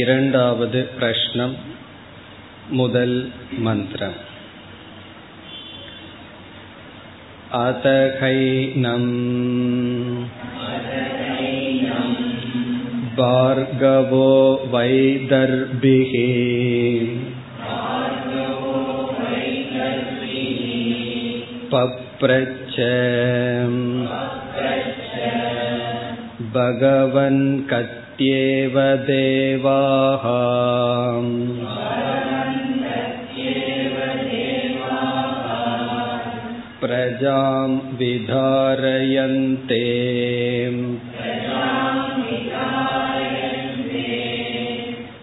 இரண்டாவது प्रश्नम् முதல் मन्त्रम् अतहैनम् भार्गवो वैदर्भिः पप्रच्छ भगवन् कत् इत्येव देवाः प्रजां विधारयन्ते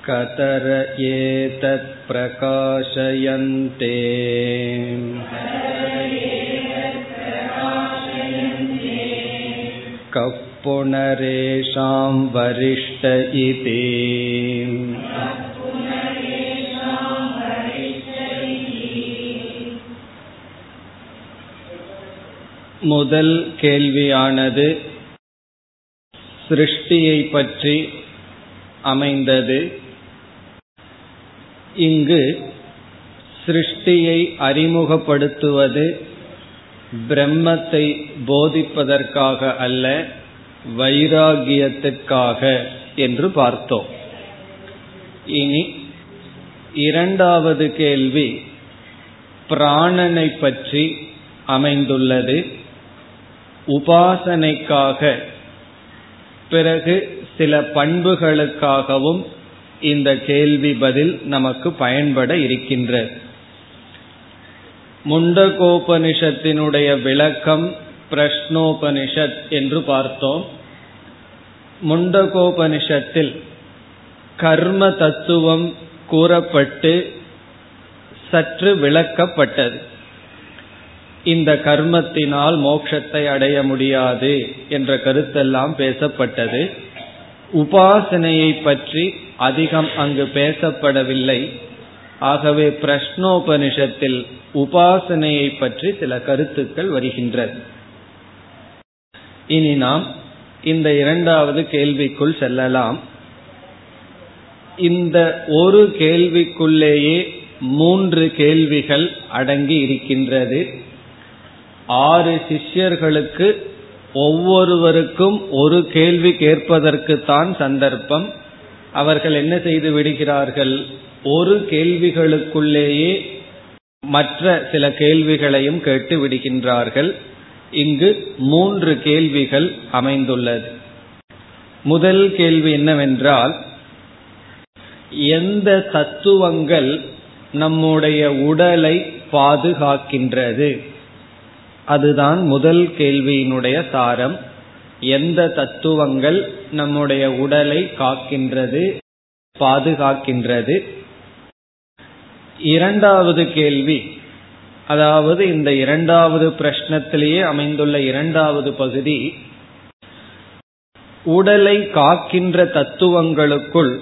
कतर एतत् प्रकाशयन्ते कः पुनरेषां वरिष्ठ इति முதல் கேள்வியானது சிருஷ்டியை பற்றி அமைந்தது இங்கு சிருஷ்டியை அறிமுகப்படுத்துவது பிரம்மத்தை போதிப்பதற்காக அல்ல வைராகியத்திற்காக என்று பார்த்தோம். இனி இரண்டாவது கேள்வி பிராணனை பற்றி அமைந்துள்ளது. உபாசனைக்காக பிறகு சில பண்புகளுக்காகவும் இந்த கேள்வி பதில் நமக்கு பயன்பட இருக்கின்றது முண்டகோபனிஷத்தினுடைய விளக்கம் பிரஷ்னோபனிஷத் என்று பார்த்தோம். முண்டகோபனிஷத்தில் கர்ம தத்துவம் கூறப்பட்டு சற்று விளக்கப்பட்டது. இந்த கர்மத்தினால் மோட்சத்தை அடைய முடியாது என்ற கருத்தெல்லாம் பேசப்பட்டது. உபாசனையை பற்றி அதிகம் அங்கு பேசப்படவில்லை. ஆகவே பிரஷ்னோபனிஷத்தில் உபாசனையை பற்றி சில கருத்துக்கள் வருகின்றது இனி நாம் இந்த இரண்டாவது கேள்விக்குள் செல்லலாம். இந்த ஒரு கேள்விக்குள்ளேயே மூன்று கேள்விகள் அடங்கி இருக்கின்றது. ஆறு சிஷ்யர்களுக்கு ஒவ்வொருவருக்கும் ஒரு கேள்வி கேட்பதற்கு தான் சந்தர்ப்பம். அவர்கள் என்ன செய்து விடுகிறார்கள்? ஒரு கேள்விகளுக்குள்ளேயே மற்ற சில கேள்விகளையும் கேட்டு விடுகின்றார்கள். இங்கு மூன்று கேள்விகள் அமைந்துள்ளது. முதல் கேள்வி என்னவென்றால் எந்த தத்துவங்கள் நம்முடைய உடலை பாதுகாக்கின்றது? அதுதான் முதல் கேள்வியினுடைய சாரம் எந்த தத்துவங்கள் நம்முடைய உடலை காக்கின்றது பாதுகாக்கின்றது? இரண்டாவது கேள்வி அதாவது இந்த இரண்டாவது பிரஷ்னத்திலேயே அமைந்துள்ள இரண்டாவது பகுதி உடலை காக்கின்ற தத்துவங்களுக்குள்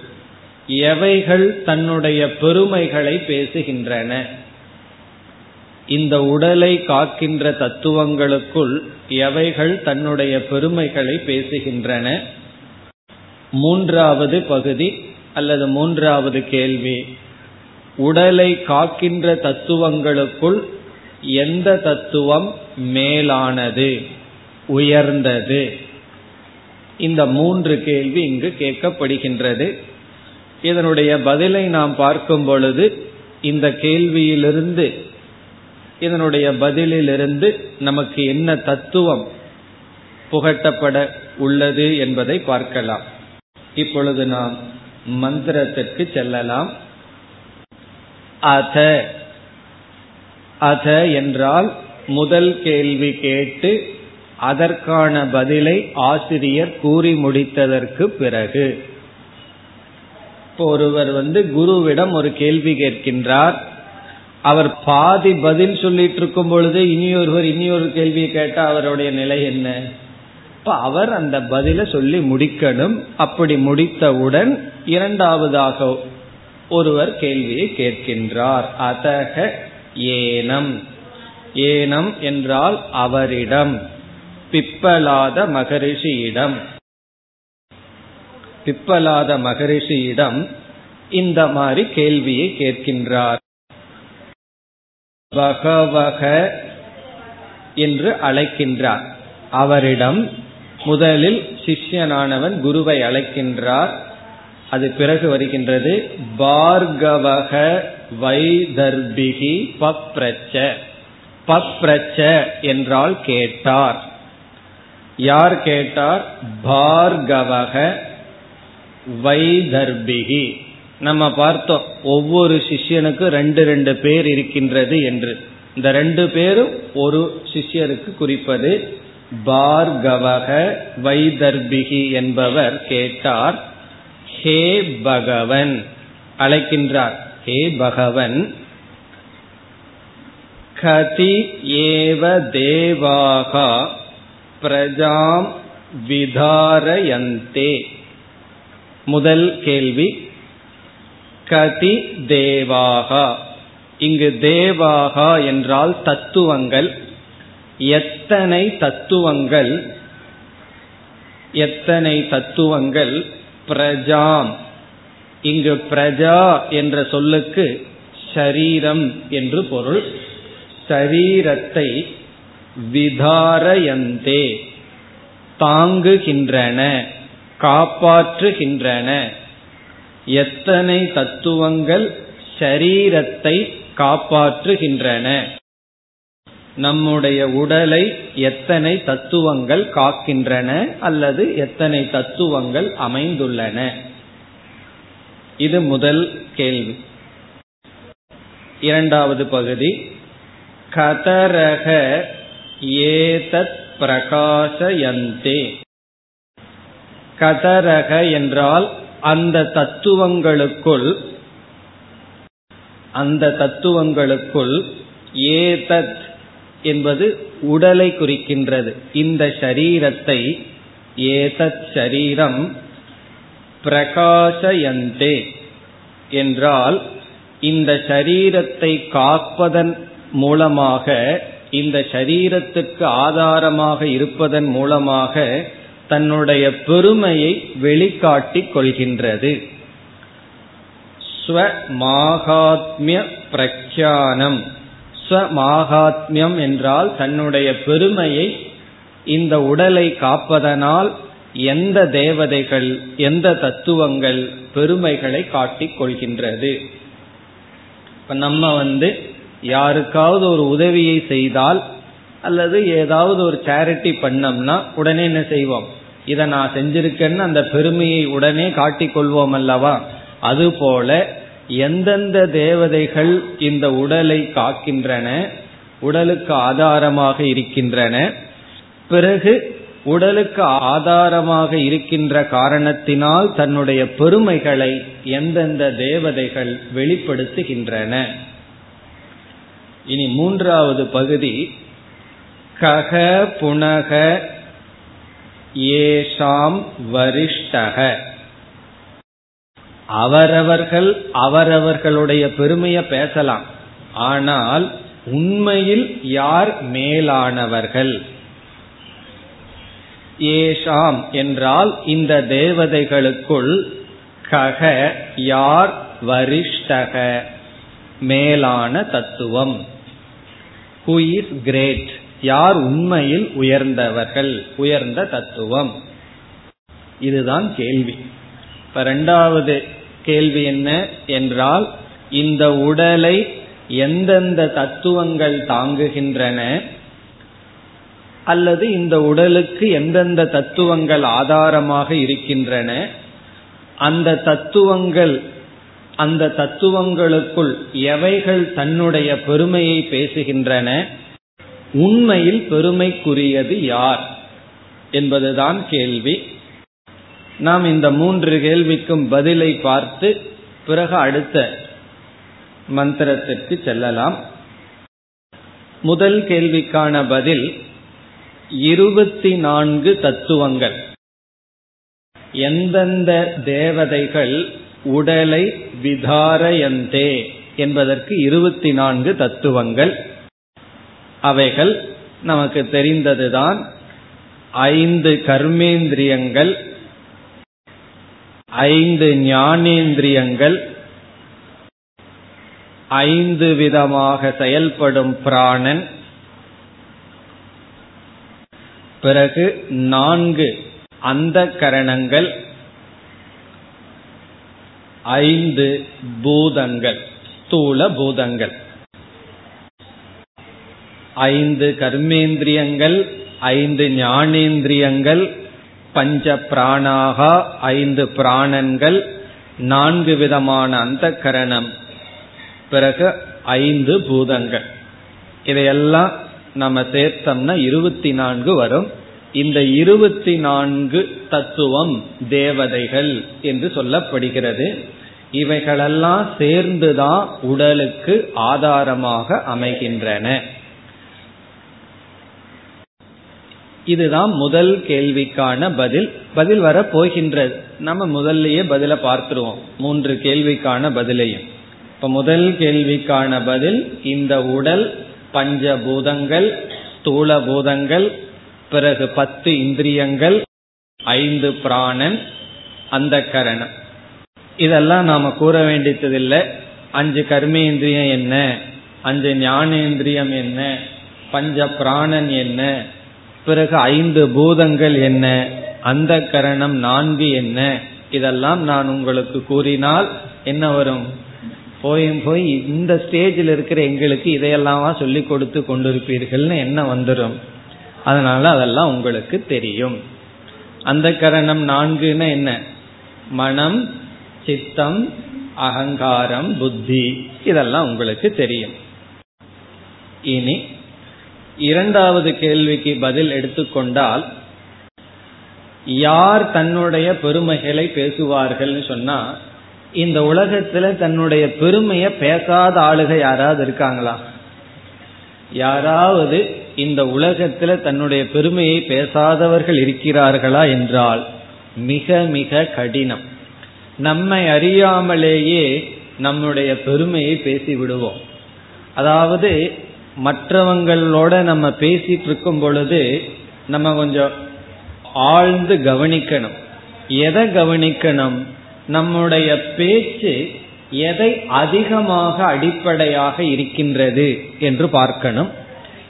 எவைகள் தன்னுடைய பெருமைகளை பேசுகின்றன? இந்த உடலை காக்கின்ற தத்துவங்களுக்குள் எவைகள் தன்னுடைய பெருமைகளை பேசுகின்றன? மூன்றாவது பகுதி அல்லது மூன்றாவது கேள்வி உடலை காக்கின்ற தத்துவங்களுக்குள் எந்த தத்துவம் மேலானது உயர்ந்தது? இந்த மூன்று கேள்வி இங்கு கேட்கப்படுகின்றது. இதனுடைய பதிலை நாம் பார்க்கும் பொழுது இந்த கேள்வியிலிருந்து இதனுடைய பதிலிலிருந்து நமக்கு என்ன தத்துவம் புகட்டப்பட உள்ளது என்பதை பார்க்கலாம். இப்பொழுது நாம் மந்திரத்திற்கு செல்லலாம். அத. அத என்றால் முதல் கேள்வி கேட்டு அதற்கான பதிலை ஆசிரியர் கூறி முடித்ததற்கு பிறகு. இப்போ ஒருவர் வந்து குருவிடம் ஒரு கேள்வி கேட்கின்றார். அவர் பாதி பதில் சொல்லிட்டு இருக்கும் பொழுது இனியொருவர் இனியொரு கேள்வியை கேட்டால் அவருடைய நிலை என்ன? இப்ப அவர் அந்த பதில சொல்லி முடிக்கணும். அப்படி முடித்தவுடன் இரண்டாவதாக ஒருவர் கேள்வியை கேட்கின்றார். அதக ஏனம். ஏனம் என்றால் அவரிடம். பிப்பலாத மகரிஷியிடம். பிப்பலாத மகரிஷியிடம் இந்த மாதிரி கேள்வியை கேட்கின்றார். பகவக என்று அழைக்கின்றார். அவரிடம் முதலில் சிஷ்யனானவன் குருவை அழைக்கின்றார். அது பிறகு வருகின்றது பார்கவக வைதர்பிகி பப்ரச்ச. பப்ரச்ச என்றால் கேட்டார். யார் கேட்டார்? பார்கவக வைதர்பிகி. நம்ம பார்த்தோம் ஒவ்வொரு சிஷ்யனுக்கும் ரெண்டு ரெண்டு பேர் இருக்கின்றது என்று. இந்த ரெண்டு பேரும் ஒரு சிஷ்யருக்கு குறிப்பது பார்கவக வைதர்பிகி என்பவர் கேட்டார். ஹே பகவன் அழைக்கின்றார். ஹே பகவன். கதி ஏவ தேவாகா பிரஜாம் விதாரயந்தே. முதல் கேள்வி கதி தேவாகா. இங்கு தேவாகா என்றால் தத்துவங்கள். எத்தனை தத்துவங்கள்? எத்தனை தத்துவங்கள்? பிரஜாம். இங்கு பிரஜா என்ற சொல்லுக்கு ஷரீரம் என்று பொருள். சரீரத்தை விதாரயந்தே. தாங்குகின்றன காப்பாற்றுகின்றன. எத்தனை தத்துவங்கள் ஷரீரத்தை காப்பாற்றுகின்றன? நம்முடைய உடலை எத்தனை தத்துவங்கள் காக்கின்றன அல்லது எத்தனை தத்துவங்கள் அமைந்துள்ளன? இது முதல் கேள்வி. இரண்டாவது பகுதி. கதரக ஏதத் பிரகாசயந்தே. கதரக என்றால் அந்த தத்துவங்களுக்குள் அந்த தத்துவங்களுக்குள் ஏதத் என்பது உடலை குறிக்கின்றது. இந்த ஷரீரத்தை ஏதத் ஷரீரம் பிரகாசயந்தே என்றால் இந்த ஷரீரத்தை காப்பதன் மூலமாக இந்த ஷரீரத்துக்கு ஆதாரமாக இருப்பதன் மூலமாக தன்னுடைய பெருமையை வெளிக்காட்டிக் கொள்கின்றது. ஸ்வமாகாத்மிய பிரக்யானம். ஸ்வமாகாத்மியம் என்றால் தன்னுடைய பெருமையை இந்த உடலை காப்பதனால் எந்த தேவதைகள் எந்த தத்துவங்கள் பெருமைகளை காட்டிக் கொள்கின்றது. இப்ப நம்ம வந்து யாருக்காவது ஒரு உதவியை செய்தால் அல்லது ஏதாவது ஒரு சேரிட்டி பண்ணோம்னா உடனே என்ன செய்வோம்? இதை நான் செஞ்சிருக்கேன்னு அந்த பெருமையை உடனே காட்டிக்கொள்வோம் அல்லவா? அதுபோல எந்தெந்த தேவதைகள் இந்த உடலை காக்கின்றன உடலுக்கு ஆதாரமாக இருக்கின்றன பிறகு உடலுக்கு ஆதாரமாக இருக்கின்ற காரணத்தினால் தன்னுடைய பெருமைகளை எந்தெந்த தேவதைகள் வெளிப்படுத்துகின்றன. இனி மூன்றாவது பகுதி கக புனக ஏஷாம் வரிஷ்டக. அவரவர்கள் அவரவர்களுடைய பெருமையை பேசலாம். ஆனால் உண்மையில் யார் மேலானவர்கள்? ஏஷாம் என்றால் இந்த தேவதைகளுக்குள் கக யார் வரிஷ்டக? மேலான தத்துவம். ஹூ இஸ் கிரேட் யார் உண்மையில் உயர்ந்தவர்கள்? உயர்ந்த தத்துவம். இதுதான் கேள்வி. இப்ப ரெண்டாவது கேள்வி என்ன என்றால் இந்த உடலை எந்தெந்த தத்துவங்கள் தாங்குகின்றன அல்லது இந்த உடலுக்கு எந்தெந்த தத்துவங்கள் ஆதாரமாக இருக்கின்றன அந்த தத்துவங்கள் அந்த தத்துவங்களுக்குள் எவைகள் தன்னுடைய பெருமையை பேசுகின்றன உண்மையில் பெருமைக்குரியது யார் என்பதுதான் கேள்வி. நாம் இந்த மூன்று கேள்விக்கும் பதிலை பார்த்து பிறகு அடுத்த மந்திரத்திற்கு செல்லலாம். முதல் கேள்விக்கான பதில் இருபத்தி நான்கு தத்துவங்கள். எந்தெந்த தேவதைகள் உடலை விதாரயந்தே என்பதற்கு இருபத்தி நான்கு தத்துவங்கள். அவைகள் நமக்கு தெரிந்ததுதான் ஐந்து கர்மேந்திரியங்கள் ஐந்து ஞானேந்திரியங்கள் ஐந்து விதமாக செயல்படும் பிராணன் பிறகு நான்கு அந்த கரணங்கள் ஐந்து பூதங்கள் ஸ்தூல பூதங்கள். ஐந்து கர்மேந்திரியங்கள் ஐந்து ஞானேந்திரியங்கள் பஞ்ச பிராணாகா ஐந்து பிராணன்கள் நான்கு விதமான அந்த கரணம் பிறகு ஐந்து பூதங்கள். இதையெல்லாம் நம்ம சேர்த்தோம்னா இருபத்தி நான்கு வரும். இந்த இருபத்தி நான்கு தத்துவம் தேவதைகள் என்று சொல்லப்படுகிறது. இவைகளெல்லாம் சேர்ந்துதான் உடலுக்கு ஆதாரமாக அமைகின்றன. இதுதான் முதல் கேள்விக்கான பதில். பதில் வர போகின்றது நம்ம முதல்லயே பதில பார்த்துருவோம். மூன்று கேள்விக்கான பதிலையும். இப்ப முதல் கேள்விக்கான பதில் இந்த உடல் பஞ்சபூதங்கள் ஸ்தூல பூதங்கள் பிறகு பத்து இந்திரியங்கள் ஐந்து பிராணன் அந்த கரணம். இதெல்லாம் நாம கூற வேண்டியதில்லை. அஞ்சு கர்மேந்திரியம் என்ன? அஞ்சு ஞானேந்திரியம் என்ன? பஞ்ச பிராணன் என்ன? பிறகு ஐந்து பூதங்கள் என்ன? அந்த கரணம் நான்கு என்ன? இதெல்லாம் நான் உங்களுக்கு கூறினால் என்ன வரும்? போய் போய் இந்த ஸ்டேஜில் இருக்கிற எங்களுக்கு இதையெல்லாம் சொல்லி கொடுத்து கொண்டிருப்பீர்கள்னு என்ன வந்துடும் அதனால அதெல்லாம் உங்களுக்கு தெரியும். அந்த கரணம் நான்குன்னு என்ன? மனம் சித்தம் அகங்காரம் புத்தி. இதெல்லாம் உங்களுக்கு தெரியும். இனி இரண்டாவது கேள்விக்கு பதில் எடுத்துக்கொண்டால் யார் தன்னுடைய பெருமைகளை பேசுவார்கள் சொன்னா இந்த உலகத்துல தன்னுடைய பெருமையை பேசாத ஆளுக யாராவது இருக்காங்களா? யாராவது இந்த உலகத்துல தன்னுடைய பெருமையை பேசாதவர்கள் இருக்கிறார்களா என்றால் மிக மிக கடினம். நம்மை அறியாமலேயே நம்முடைய பெருமையை பேசி விடுவோம். அதாவது மற்றவங்களோட நம்ம பேசிட்டு இருக்கும் பொழுது நம்ம கொஞ்சம் ஆழ்ந்து கவனிக்கணும். எதை கவனிக்கணும்? நம்முடைய பேச்சு எதை அதிகமாக அடிப்படையாக இருக்கின்றது என்று பார்க்கணும்.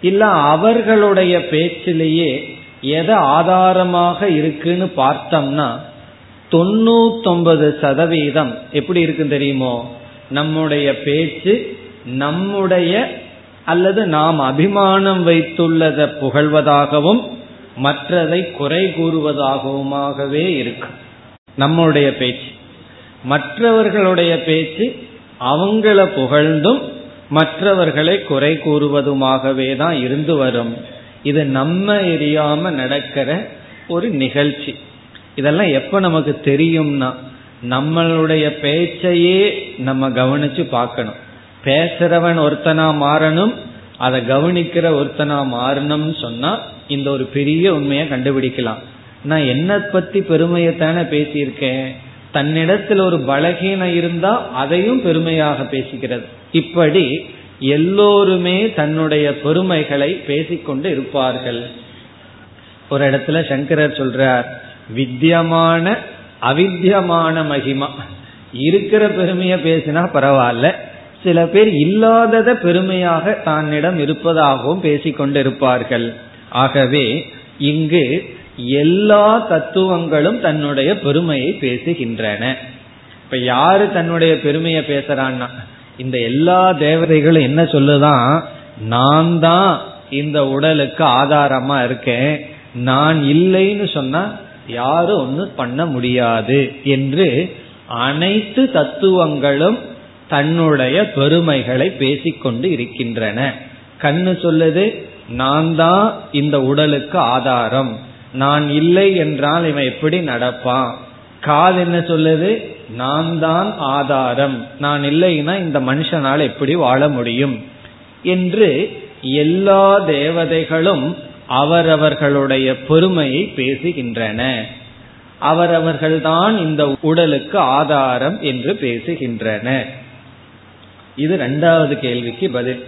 இல்ல அவர்களுடைய பேச்சிலேயே எதை ஆதாரமாக இருக்குன்னு பார்த்தோம்னா தொண்ணூத்தொன்பது சதவீதம் எப்படி இருக்கு தெரியுமோ? நம்முடைய பேச்சு நம்முடைய அல்லது நாம் அபிமானம் வைத்துள்ளதை புகழ்வதாகவும் மற்றதை குறை கூறுவதாகவுமாகவே இருக்கு. நம்முடைய பேச்சு. மற்றவர்களுடைய பேச்சு அவங்கள புகழ்ந்தும் மற்றவர்களை குறை கூறுவதுமாகவே தான் இருந்து வரும். இது நம்ம எரியாம நடக்கிற ஒரு நிகழ்ச்சி. இதெல்லாம் எப்ப நமக்கு தெரியும்னா நம்மளுடைய பேச்சையே நம்ம கவனிச்சு பார்க்கணும். பேசுறவன் ஒருத்தனா மாறணும் அதை கவனிக்கிற ஒருத்தனா மாறணும்னு சொன்னா இந்த ஒரு பெரிய உண்மையை கண்டுபிடிக்கலாம். நான் என்ன பத்தி பெருமையத்தானே பேசியிருக்கேன்? தன்னிடத்தில் ஒரு பலகீனம் இருந்தா அதையும் பெருமையாக பேசுகிறது இப்படி எல்லோருமே தன்னுடைய பெருமைகளை பேசிக்கொண்டு இருப்பார்கள். ஒரு இடத்துல சங்கரர் சொல்றார் வித்தியமான அவித்தியமான மகிமா. இருக்கிற பெருமைய பேசினா பரவாயில்ல சில பேர் இல்லாதத பெருமையாக தன்னிடம் இருப்பதாகவும் பேசிக்கொண்டு இருப்பார்கள் ஆகவே இங்கு எல்லா தத்துவங்களும் தன்னுடைய பெருமையை பேசுகின்றன. இப்ப யாரு தன்னுடைய பெருமையை பேசுறான்னா இந்த எல்லா தேவதைகளும் என்ன சொல்லுதான் நான் தான் இந்த உடலுக்கு ஆதாரமா இருக்கேன். நான் இல்லைன்னு சொன்னா யாரும் ஒன்னும் பண்ண முடியாது என்று அனைத்து தத்துவங்களும் தன்னுடைய பெருமைகளை பேசிக்கொண்டு இருக்கின்றன. கண்ணு சொல்லுது நான் தான் இந்த உடலுக்கு ஆதாரம். நான் இல்லை என்றால் இவன் எப்படி நடப்பான்? காது என்ன சொல்லுது நான் தான் ஆதாரம். நான் இல்லைன்னா இந்த மனுஷனால் எப்படி வாழ முடியும்? என்று எல்லா தேவதைகளும் அவரவர்களுடைய பெருமையை பேசுகின்றன. அவரவர்கள்தான் இந்த உடலுக்கு ஆதாரம் என்று பேசுகின்றன. இது ரெண்டாவது கேள்விக்கு பதில்.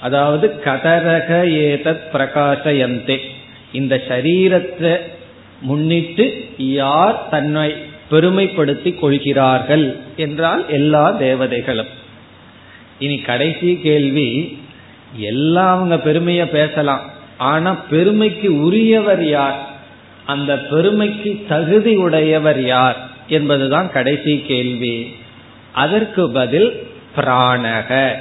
அதாவது கதரக ஏதத் பிரகாசயந்தே. இந்த சரீரத்தை முன்னிட்டு யார் தன்னை பெருமைப்படுத்திக் கொள்கிறார்கள் என்றால் எல்லா தேவதைகளும். இனி கடைசி கேள்வி எல்லாம் அவங்க பெருமைய பேசலாம். ஆனா பெருமைக்கு உரியவர் யார்? அந்த பெருமைக்கு தகுதி உடையவர் யார்? என்பதுதான் கடைசி கேள்வி. அதற்கு பதில் பிராணக.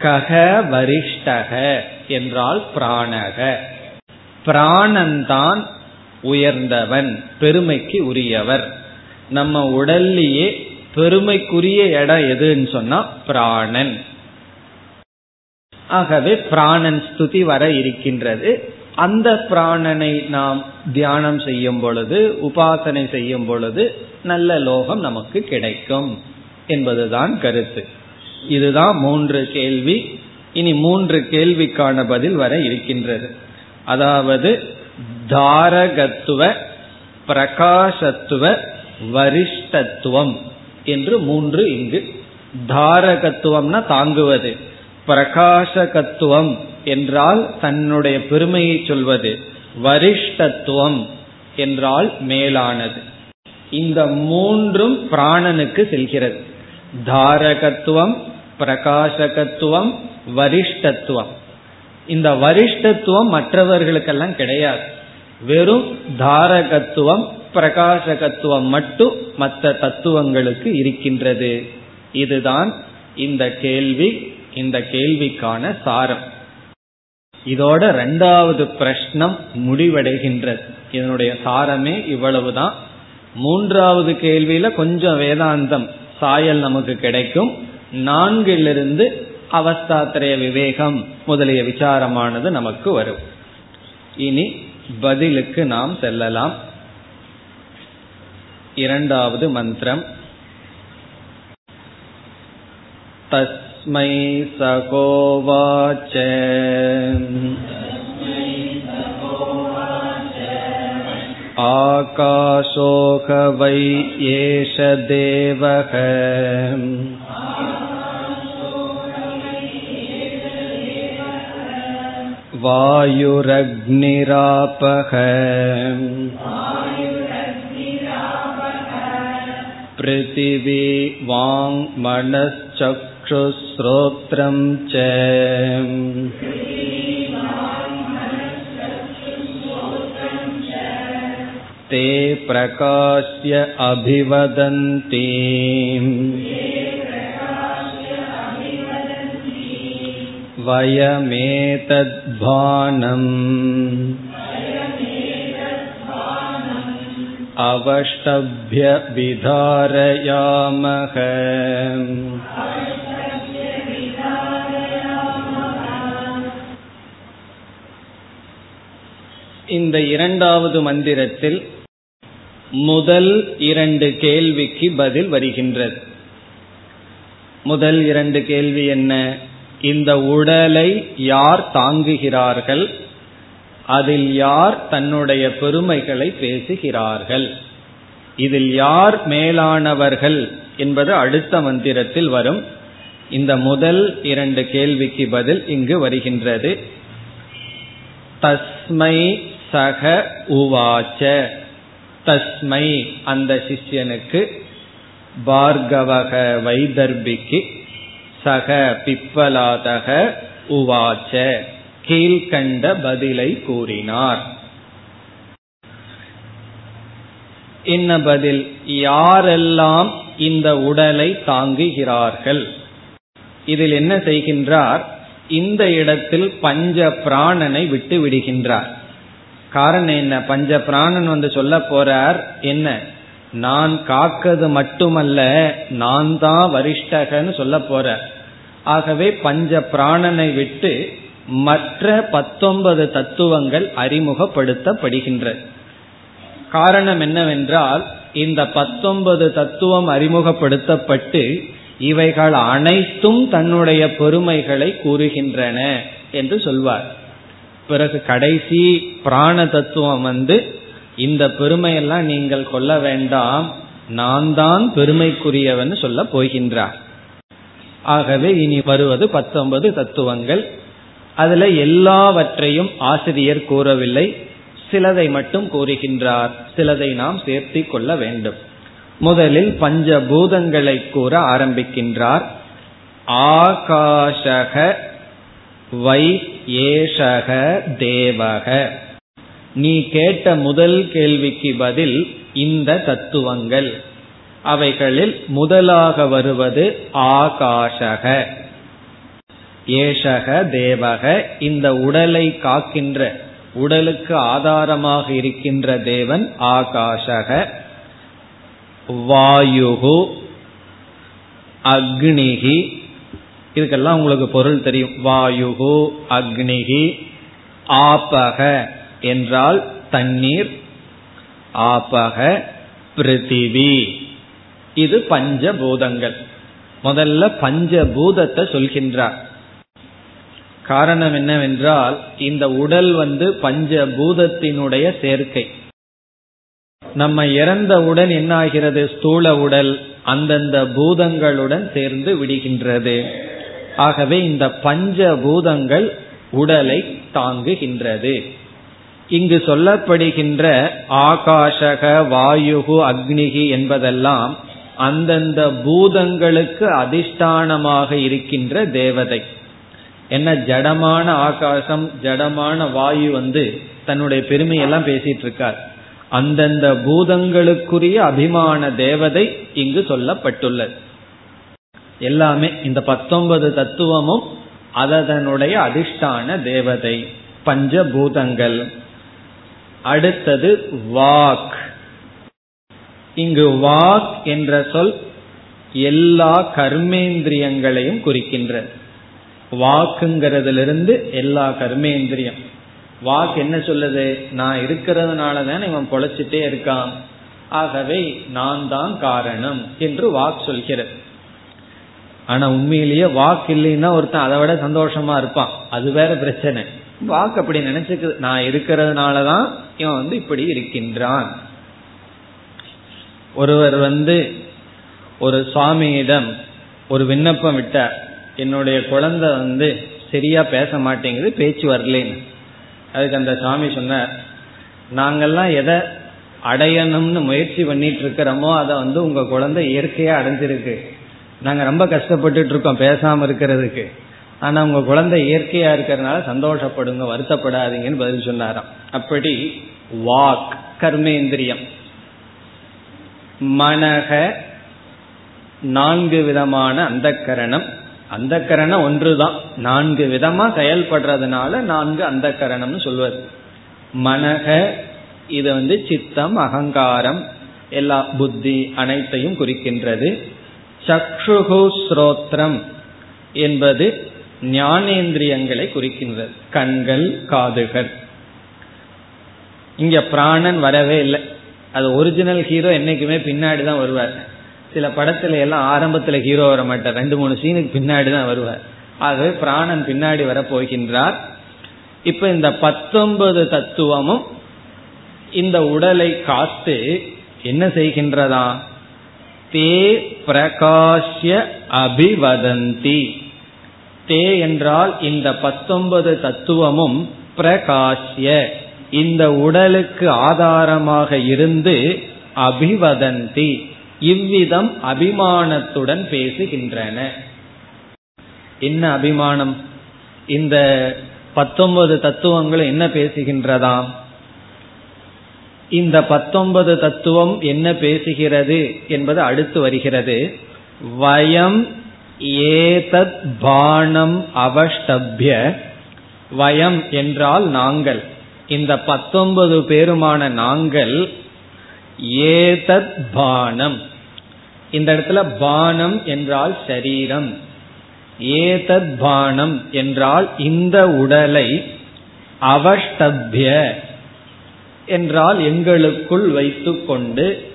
கக வரிஷ்டக என்றால் பிராணக. பிராணன்தான் உயர்ந்தவன் பெருமைக்கு உரியவர். நம்ம உடல்லையே பெருமைக்குரிய இடம் எதுன்னு சொன்னா பிராணன். ஆகவே பிராணன் ஸ்துதி வர இருக்கின்றது. அந்த பிராணனை நாம் தியானம் செய்யும் பொழுது உபாசனை செய்யும் பொழுது நல்ல லோகம் நமக்கு கிடைக்கும். என்பதுதான் கருத்து. இதுதான் மூன்று கேள்வி. இனி மூன்று கேள்விக்கான பதில் வர இருக்கின்றது. அதாவது தாரகத்துவ பிரகாசத்துவ வரிஷ்டத்துவம் என்று மூன்று இங்கு. தாரகத்துவம்னா தாங்குவது. பிரகாசகத்துவம் என்றால் தன்னுடைய பெருமையை சொல்வது. வரிஷ்டத்துவம் என்றால் மேலானது. இந்த மூன்றும் பிராணனுக்கு செல்கிறது. தாரகத்துவம் பிரகாசகத்துவம் வரிஷ்டத்துவம். இந்த வரிஷ்டத்துவம் மற்றவர்களுக்கெல்லாம் கிடையாது. வெறும் தாரகத்துவம் பிரகாசகத்துவம் மட்டும் மற்ற தத்துவங்களுக்கு இருக்கின்றது. இதுதான் இந்த கேள்வி இந்த கேள்விக்கான சாரம். இதோட ரெண்டாவது பிரஷ்னம் முடிவடைகின்றது. இதனுடைய சாரமே இவ்வளவுதான். மூன்றாவது கேள்வியில கொஞ்சம் வேதாந்தம். சாயல் நமக்கு கிடைக்கும் நான்கிலிருந்து அவஸ்தாத்திரைய விவேகம் முதலிய விசாரமானது நமக்கு வரும் இனி பதிலுக்கு நாம் செல்லலாம் இரண்டாவது மந்திரம் तस्मै सकोवाच आकाशोह वै एष देवः वायुरग्निरापः पृथिवी वाङ्मनश्चक्षुश्रोत्रं च ते प्रकाश्य अभिवदन्ति वयमेतद्भानम् अवष्टभ्य विधारयामः இந்த இரண்டாவது மந்திரத்தில் முதல் இரண்டு கேள்விக்கு பதில் வருகின்றது. முதல் இரண்டு கேள்வி என்ன? இந்த உடலை யார் தாங்குகிறார்கள்? அதில் யார் தன்னுடைய பெருமைகளை பேசுகிறார்கள்? இதில் யார் மேலானவர்கள் என்பது அடுத்த மந்திரத்தில் வரும். இந்த முதல் இரண்டு கேள்விக்கு பதில் இங்கு வருகின்றது. தஸ்மை சக உவாச்ச. தஸ்மை அந்த சிஷ்யனுக்கு பார்கவக வைதர்பிக்கு சக பிப்பலாதக உவாச்ச கீழ்கண்ட பதிலை கூறினார். என்ன பதில் யாரெல்லாம் இந்த உடலை தாங்குகிறார்கள்? இதில் என்ன செய்கின்றார்? இந்த இடத்தில் பஞ்ச பிராணனை விட்டு விடுகின்றார். காரணம் என்ன? பஞ்ச பிராணன் வந்து சொல்ல போறார் என்ன? நான் காக்கது மட்டுமல்ல நான் தான் வரிஷ்டகன்னு சொல்ல போற ஆகவே பஞ்ச பிராணனை விட்டு மற்ற பத்தொன்பது தத்துவங்கள் அறிமுகப்படுத்தப்படுகின்றது காரணம் என்னவென்றால் இந்த பத்தொன்பது தத்துவம் அறிமுகப்படுத்தப்பட்டு இவைகள் அனைத்தும் தன்னுடைய பெருமைகளை கூறுகின்றன என்று சொல்வார். பிறகு கடைசி பிராண தத்துவம் வந்து இந்த பெருமையெல்லாம் நீங்கள் கொள்ள வேண்டாம் நான் தான் பெருமைக்குரியவன் சொல்ல போகின்றார். ஆகவே இனி வருவது பத்தொன்பது தத்துவங்கள். அதுல எல்லாவற்றையும் ஆசிரியர் கூறவில்லை சிலதை மட்டும் கூறுகின்றார் சிலதை நாம் சேர்த்தி கொள்ள வேண்டும். முதலில் பஞ்சபூதங்களை கூற ஆரம்பிக்கின்றார். ஆகாஷக வை ஏஷக தேவக. நீ கேட்ட முதல் கேள்விக்கு பதில் இந்த தத்துவங்கள். அவைகளில் முதலாக வருவது ஆகாஷக. ஏஷக தேவக இந்த உடலை காக்கின்ற உடலுக்கு ஆதாரமாக இருக்கின்ற தேவன் ஆகாஷக. வாயுகு அக்னிகி இதுக்கெல்லாம் உங்களுக்கு பொருள் தெரியும். வாயுகு அக்னிகி ஆபக என்றால் தண்ணீர் ஆபக பிருத்திவி. இது பஞ்சபூதங்கள். முதல்ல பஞ்சபூதத்தை சொல்கின்றார். காரணம் என்னவென்றால் இந்த உடல் வந்து பஞ்சபூதத்தினுடைய சேர்க்கை. நம்ம இறந்தவுடன் என்ன ஆகிறது ஸ்தூல உடல் அந்தந்த பூதங்களுடன் சேர்ந்து விடுகின்றது. ஆகவே இந்த பஞ்ச பூதங்கள் உடலை தாங்குகின்றது. இங்கு சொல்லப்படுகின்ற ஆகாஷக வாயுகு அக்னிகி என்பதெல்லாம் அந்தந்த பூதங்களுக்கு அதிஷ்டானமாக இருக்கின்ற தேவதை. என்ன ஜடமான ஆகாசம் ஜடமான வாயு வந்து தன்னுடைய பெருமையெல்லாம் பேசிட்டு இருக்கார் அந்தந்த பூதங்களுக்குரிய அபிமான தேவதை இங்கு சொல்லப்பட்டுள்ளது. எல்லாமே இந்த பத்தொன்பது தத்துவமும் அதனுடைய அதிஷ்டான தேவதை பஞ்சபூதங்கள். அடுத்தது வாக். இங்கு வாக் என்ற சொல் எல்லா கர்மேந்திரியங்களையும் குறிக்கின்றது. வாக்குங்கிறதுலிருந்து எல்லா கர்மேந்திரியம். வாக்கு என்ன சொல்லுது? நான் இருக்கிறதுனால தான் இவன் பொழைச்சிட்டே இருக்கான். ஆகவே நான் தான் காரணம் என்று வாக் சொல்கிறது. ஆனா உண்மையிலேயே வாக்கு இல்லைன்னா ஒருத்தன் அதை விட சந்தோஷமா இருப்பான். அது வேற பிரச்சனை. வாக்கு அப்படி நினைச்சுக்கு நான் இருக்கிறதுனாலதான் இவன் வந்து இப்படி இருக்கின்றான். ஒருவர் வந்து ஒரு சுவாமியிடம் ஒரு விண்ணப்பம் விட்டார். என்னுடைய குழந்தை வந்து சரியா பேச மாட்டேங்குது பேச்சு வரலேன்னு. அதுக்கு அந்த சுவாமி சொன்னார் நாங்கள்லாம் எதை அடையணும்னு முயற்சி பண்ணிட்டு இருக்கிறோமோ அதை வந்து உங்க குழந்தை இயற்கையா அடைஞ்சிருக்கு. நாங்க ரொம்ப கஷ்டப்பட்டுட்டு இருக்கோம் பேசாம இருக்கிறதுக்கு. ஆனா உங்க குழந்தை இயற்கையா இருக்கிறதுனால சந்தோஷப்படுங்க வருத்தப்படாதீங்கன்னு பதில் சொன்னாராம். அப்படி வாக் கர்மேந்திரியம். மனக நான்கு விதமான அந்த கரணம் அந்த கரணம் ஒன்றுதான். நான்கு விதமா செயல்படுறதுனால நான்கு அந்த கரணம்னு சொல்வது. மனக இது வந்து சித்தம் அகங்காரம் எல்லா புத்தி அனைத்தையும் குறிக்கின்றது. சக்ஷுகு ஸ்ரோத்ரம் என்பது ஞானேந்திரியங்களை குறிக்கின்றது. கண்கள் காதுகள். இங்க பிராணன் வரவே இல்லை. அது ஒரிஜினல் ஹீரோ என்னைக்குமே பின்னாடி தான் வருவார். சில படத்துல எல்லாம் ஆரம்பத்துல ஹீரோ வர மாட்டார். ரெண்டு மூணு சீனுக்கு பின்னாடி தான் வருவார். ஆகவே பிராணன் பின்னாடி வர போகின்றார். இப்ப இந்த பத்தொன்பது தத்துவமும் இந்த உடலை காத்து என்ன செய்கின்றதா? தே பிரகாஷ்ய அபிவதந்தி. தே என்றால் இந்த பத்தொன்பது தத்துவமும் பிரகாஷ்ய. இந்த உடலுக்கு ஆதாரமாக இருந்து அபிவதந்தி. இவ்விதம் அபிமானத்துடன் பேசுகின்றன. என்ன அபிமானம்? இந்த பத்தொன்பது தத்துவங்களும் என்ன பேசுகின்றதாம்? இந்த பத்தொன்பது தத்துவம் என்ன பேசுகிறது என்பது அடுத்து வருகிறது. வயம் ஏதத் பானம் அவஷ்டபிய. வயம் என்றால் நாங்கள். இந்த பத்தொன்பது பேருமான நாங்கள் ஏதத் பானம். இந்த இடத்துல பானம் என்றால் சரீரம். ஏதத் பானம் என்றால் இந்த உடலை அவஷ்டபிய. என்றால் எங்களுக்குள் வைத்துக்கொண்டு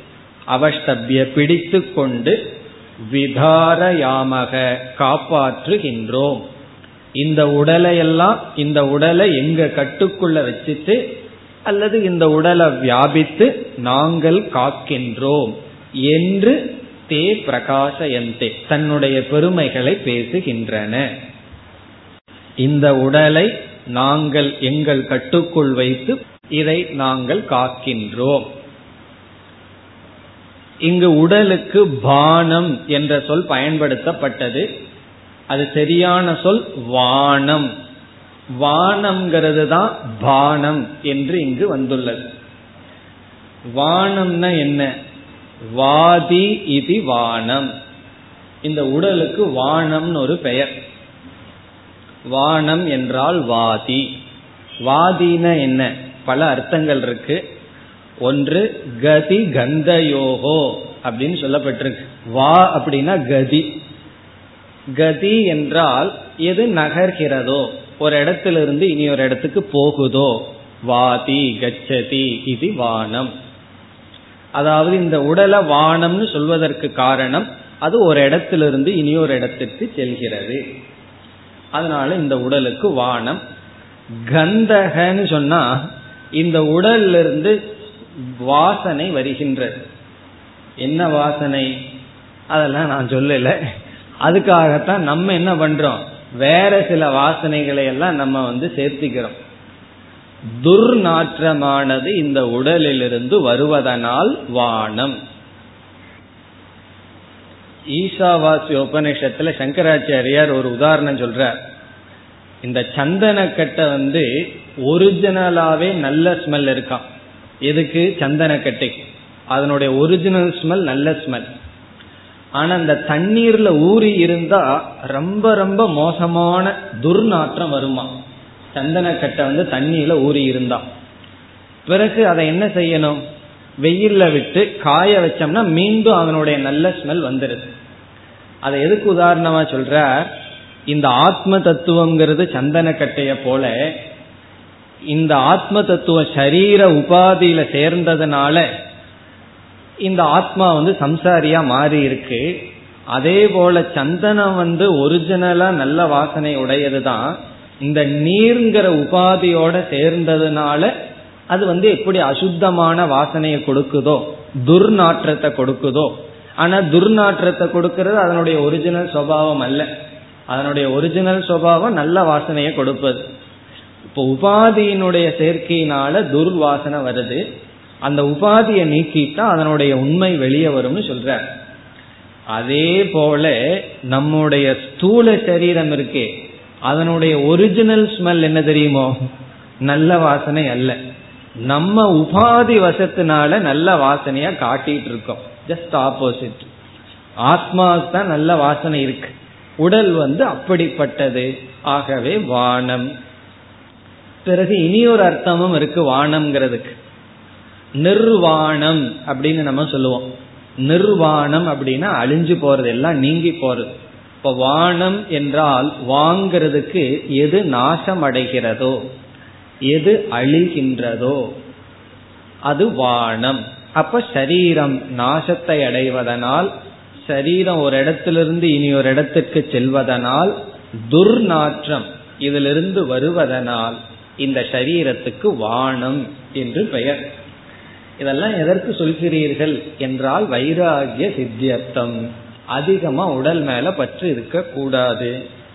அவஷ்டபிய பிடித்து கொண்டு விதாரயாமக காப்பாற்றுகின்றோம். இந்த உடலை எல்லாம் இந்த உடலை எங்க கட்டுக்குள்ள வச்சுட்டு அல்லது இந்த உடலை வியாபித்து நாங்கள் காக்கின்றோம் என்று தே பிரகாசயந்தே தன்னுடைய பெருமைகளை பேசுகின்றன. இந்த உடலை நாங்கள் எங்கள் கட்டுக்குள் வைத்து இதை நாங்கள் காக்கின்றோம். இங்கு உடலுக்கு பானம் என்ற சொல் பயன்படுத்தப்பட்டது. அது சரியான சொல் வானம். வானம்ங்கிறது தான் பானம் என்று இங்கு வந்துள்ளது. வானம்னா என்ன? வாதி இது வானம். இந்த உடலுக்கு வானம்னு ஒரு பெயர். வானம் என்றால் வாதி. வாதின என்ன? பல அர்த்தங்கள் இருக்கு. ஒன்று கதி கந்தயோகோ அப்படின்னு சொல்லப்பட்டிருக்கு. வா அப்படின்னா கதி. கதி என்றால் எது நகர்கிறதோ ஒரு இடத்திலிருந்து இனி ஒரு இடத்துக்கு போகுதோ. வாதி கச்சதி இது வானம். அதாவது இந்த உடலை வானம்னு சொல்வதற்கு காரணம் அது ஒரு இடத்திலிருந்து இனி ஒரு இடத்துக்கு செல்கிறது. அதனால இந்த உடலுக்கு வானம். கந்தகன்னு சொன்னா இந்த உடல்லிருந்து வாசனை வருகின்றது. என்ன வாசனை? அதெல்லாம் நான் சொல்லல. அதுக்காகத்தான் நம்ம என்ன பண்றோம்? வேற சில வாசனைகளை எல்லாம் நம்ம வந்து சேர்த்திக்கிறோம். துர்நாற்றமானது இந்த உடலிலிருந்து வருவதனால் வானம். ஈஷாவாசி உபநிஷத்துல சங்கராச்சாரியார் ஒரு உதாரணம் சொல்றார். இந்த சந்தனக்கட்டை வந்து ஒரிஜினலாவே நல்ல ஸ்மெல் இருக்கான் எதுக்கு? சந்தனக்கட்டைக்கு அதனுடைய ஒரிஜினல் ஸ்மெல் நல்ல ஸ்மெல் ஆனா அந்த தண்ணீர்ல ஊறி இருந்தா ரொம்ப ரொம்ப மோசமான துர்நாற்றம் வருமா? சந்தனக்கட்டை வந்து தண்ணியில ஊறி இருந்தா. பிறகு அதை என்ன செய்யணும்? வெயில்ல விட்டு காய வச்சோம்னா மீண்டும் அதனுடைய நல்ல ஸ்மெல் வந்துடுது அதை எதுக்கு உதாரணமா சொல்ற? இந்த ஆத்ம தத்துவம்ங்கிறது சந்தனக்கட்டைய போல இந்த ஆத்ம தத்துவம் சரீர உபாதியில சேர்ந்ததுனால இந்த ஆத்மா வந்து சம்சாரியா மாறி இருக்கு அதே போல சந்தனம் வந்து ஒரிஜினலா நல்ல வாசனை உடையது தான் இந்த நீர்ங்கிற உபாதியோட சேர்ந்ததுனால அது வந்து எப்படி அசுத்தமான வாசனையை கொடுக்குதோ துர்நாற்றத்தை கொடுக்குதோ. ஆனா துர்நாற்றத்தை கொடுக்கறது அதனுடைய ஒரிஜினல் சுவாவம் அல்ல. அதனுடைய ஒரிஜினல் சுவாவம் நல்ல வாசனையை கொடுப்பது. இப்போ உபாதியினுடைய சேர்க்கையினால துர்வாசனை வருது. அந்த உபாதியை நீக்கிட்டா அதனுடைய உண்மை வெளியே வரும்னு சொல்ற அதே போல நம்முடைய ஸ்தூல சரீரம் இருக்கே அதனுடைய ஒரிஜினல் ஸ்மெல் என்ன தெரியுமோ? நல்ல வாசனை அல்ல. நம்ம உபாதி வசத்தினால நல்ல வாசனையா காட்டிட்டு இருக்கோம். ஜஸ்ட் ஆப்போசிட் ஆத்மாவுக்கு தான் நல்ல வாசனை இருக்கு. உடல் வந்து அப்படிப்பட்டது. ஆகவே வானம். பிறகு இனி ஒரு அர்த்தமும் இருக்கு வானம்ங்கிறதுக்கு. நிர்வாணம் அப்படின்னு நம்ம சொல்லுவோம். நிர்வாணம் அப்படின்னா அழிஞ்சு போறது எல்லாம் நீங்கி போறது. இப்ப வானம் என்றால் வாங்கிறதுக்கு எது நாசம் அடைகிறதோ எது அழிகின்றதோ அது வானம். அப்ப சரீரம் நாசத்தை அடைவதனால் சரீரம் ஒரு இடத்திலிருந்து இனி ஒரு இடத்திற்கு செல்வதனால் துர்நாற்றம் இதிலிருந்து வருவதனால் இந்த சரீரத்துக்கு வானம் என்று பெயர். இதெல்லாம் எதற்கு சொல்கிறீர்கள் என்றால் வைராகிய சித்தியர்த்தம். அதிகமா உடல் மேல பற்று இருக்க கூடாது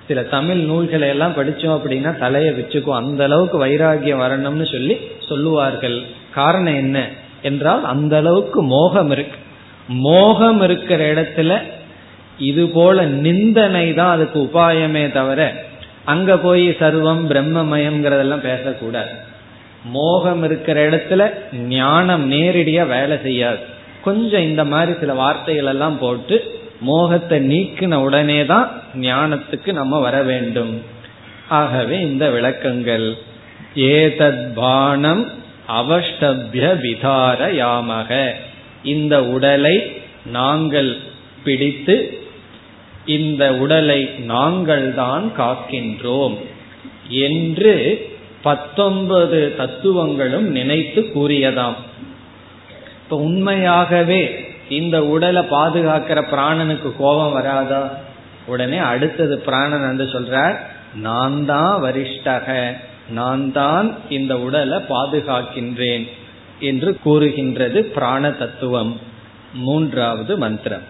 சில தமிழ் நூல்களை எல்லாம் படிச்சோம் அப்படின்னா தலையை வச்சுக்கும் அந்த அளவுக்கு வைராகியம் வரணும்னு சொல்லி சொல்லுவார்கள். காரணம் என்ன? என்றால் அந்த அளவுக்கு மோகம் இருக்கு. மோகம் இருக்கிற இடத்துல இது போல நிந்தனை தான் அதுக்கு உபாயமே தவிர அங்க போய் சர்வம் பிரம்மமயம்ங்கிறதெல்லாம் பேசக்கூடாது. மோகம் இருக்கிற இடத்துல ஞானம் நேரடியா வேலை செய்யாது. கொஞ்சம் இந்த மாதிரி சில வார்த்தைகள் எல்லாம் போட்டு மோகத்தை நீக்கின உடனே தான் ஞானத்துக்கு நம்ம வர வேண்டும். ஆகவே இந்த விளக்கங்கள். ஏதத் பானம் அவஷ்டபிய விதார யாமக இந்த உடலை நாங்கள் பிடித்து இந்த உடலை நாங்கள் தான் காக்கின்றோம் என்று பத்தொன்பது தத்துவங்களும் நினைத்து கூறியதாம். இப்ப உண்மையாகவே இந்த உடலை பாதுகாக்கிற பிராணனுக்கு கோபம் வராதா? உடனே அடுத்தது பிராணன் வந்து சொல்றார் நான் தான் வரிஷ்டக நான் தான் இந்த உடலை பாதுகாக்கின்றேன். என்று கூறுகின்றது பிராண தத்துவம் மூன்றாவது மந்திரம்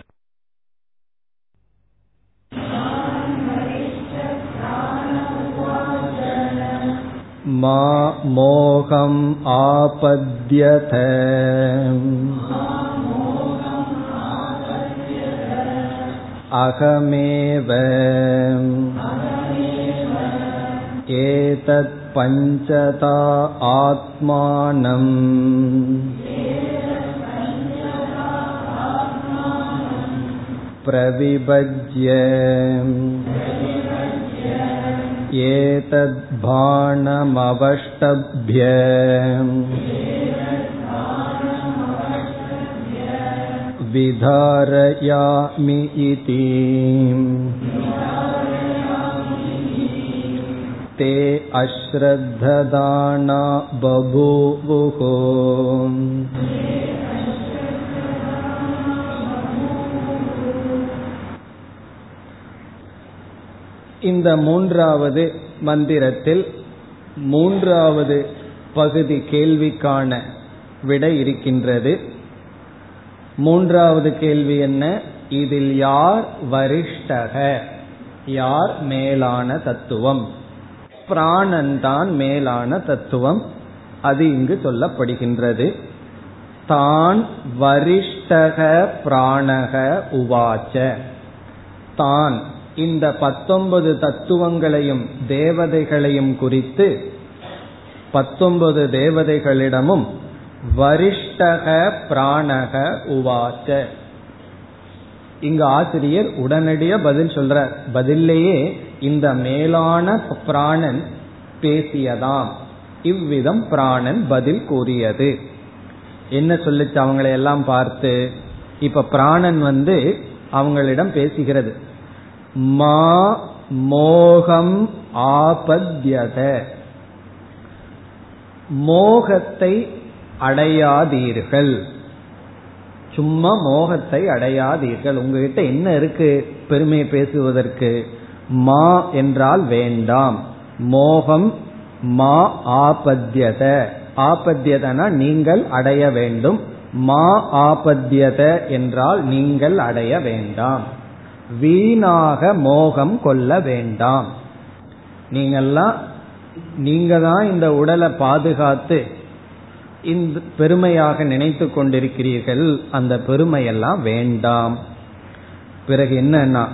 मा मोहम् आपद्यत अहमेव एतत् पञ्चता आत्मानम् प्रविभज्य एतद्भाणमवष्टभ्य विधारयामि इति ते अश्रद्धदाना बभूवुः இந்த மூன்றாவது மந்திரத்தில் மூன்றாவது பகுதி கேள்விக்கான விடை இருக்கின்றது மூன்றாவது கேள்வி என்ன இதில் யார் வரிஷ்டக யார் மேலான தத்துவம் பிராணன் தான் மேலான தத்துவம். அது இங்கு சொல்லப்படுகின்றது. தான் வரிஷ்டக பிராணக உவாச்ச. தான் இந்த பத்தொன்பது தத்துவங்களையும் தேவதைகளையும் குறித்து பத்தொன்பது தேவதைகளிடமும் வரிஷ்டக பிராணக உவாச்ச. இங்கு ஆசிரியர் உடனடியாக பதில் சொல்ற பதிலேயே இந்த மேலான பிராணன் பேசியதாம். இவ்விதம் பிராணன் பதில் கூறியது. என்ன சொல்லிச்சு அவங்களை எல்லாம் பார்த்து? இப்ப பிராணன் வந்து அவங்களிடம் பேசுகிறது. மா மோகம் ஆபத்யத. மோகத்தை அடையாதீர்கள். சும்மா மோகத்தை அடையாதீர்கள். உங்ககிட்ட என்ன இருக்கு? பெருமையை பேசுவதற்கு. மா என்றால் வேண்டாம். மோகம் மா ஆபத்தியத ஆபத்தியதனா நீங்கள் அடைய வேண்டும். மா ஆபத்தியத என்றால் நீங்கள் அடைய வேண்டாம். வீணாக மோகம் கொள்ள வேண்டாம். நீங்கெல்லாம் நீங்க தான் இந்த உடலை பாதுகாத்து இந்த பெருமையாக நினைத்து கொண்டிருக்கிறீர்கள். அந்த பெருமையெல்லாம் வேண்டாம். பிறகு என்னன்னா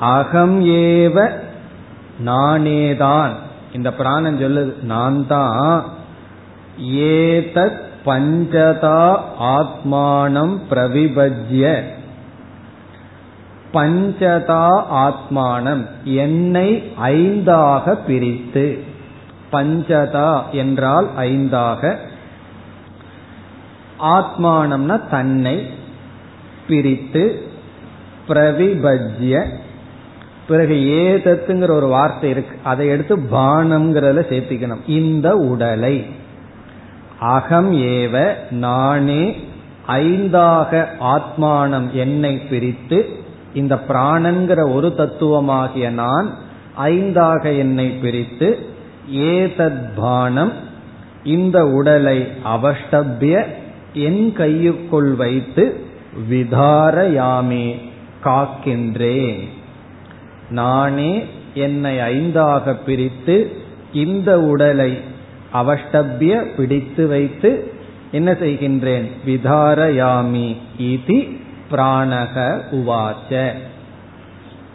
அகம் ஏவ நானேதான். இந்த பிராணம் சொல்லுது நான் தான் ஏதத் பஞ்சதா ஆத்மானம் பிரவிபஜ்ய. பஞ்சதா ஆத்மானம் என்னை ஐந்தாக பிரித்து. பஞ்சதா என்றால் ஐந்தாக. ஆத்மானம்னா தன்னை பிரித்து பிரவிபஜ்ய. பிறகு ஏதத்துங்கிற ஒரு வார்த்தை இருக்கு. அதை எடுத்து பானம்ங்கிறத சேர்த்திக்கணும். இந்த உடலை. அகம் ஏவ நானே ஐந்தாக ஆத்மானம் என்னை பிரித்து இந்த பிராணங்கிற ஒரு தத்துவமாகிய நான் ஐந்தாக என்னை பிரித்து ஏதத் பானம் இந்த உடலை அவஷ்டபிய என் கையுக்குள் வைத்து விதாரயாமே காக்கின்றேன். நானே என்னை ஐந்தாக பிரித்து இந்த உடலை அவஷ்டபிய பிடித்து வைத்து என்ன செய்கின்றேன்? விதாரயாமி இதி பிராணக உவாச்ச.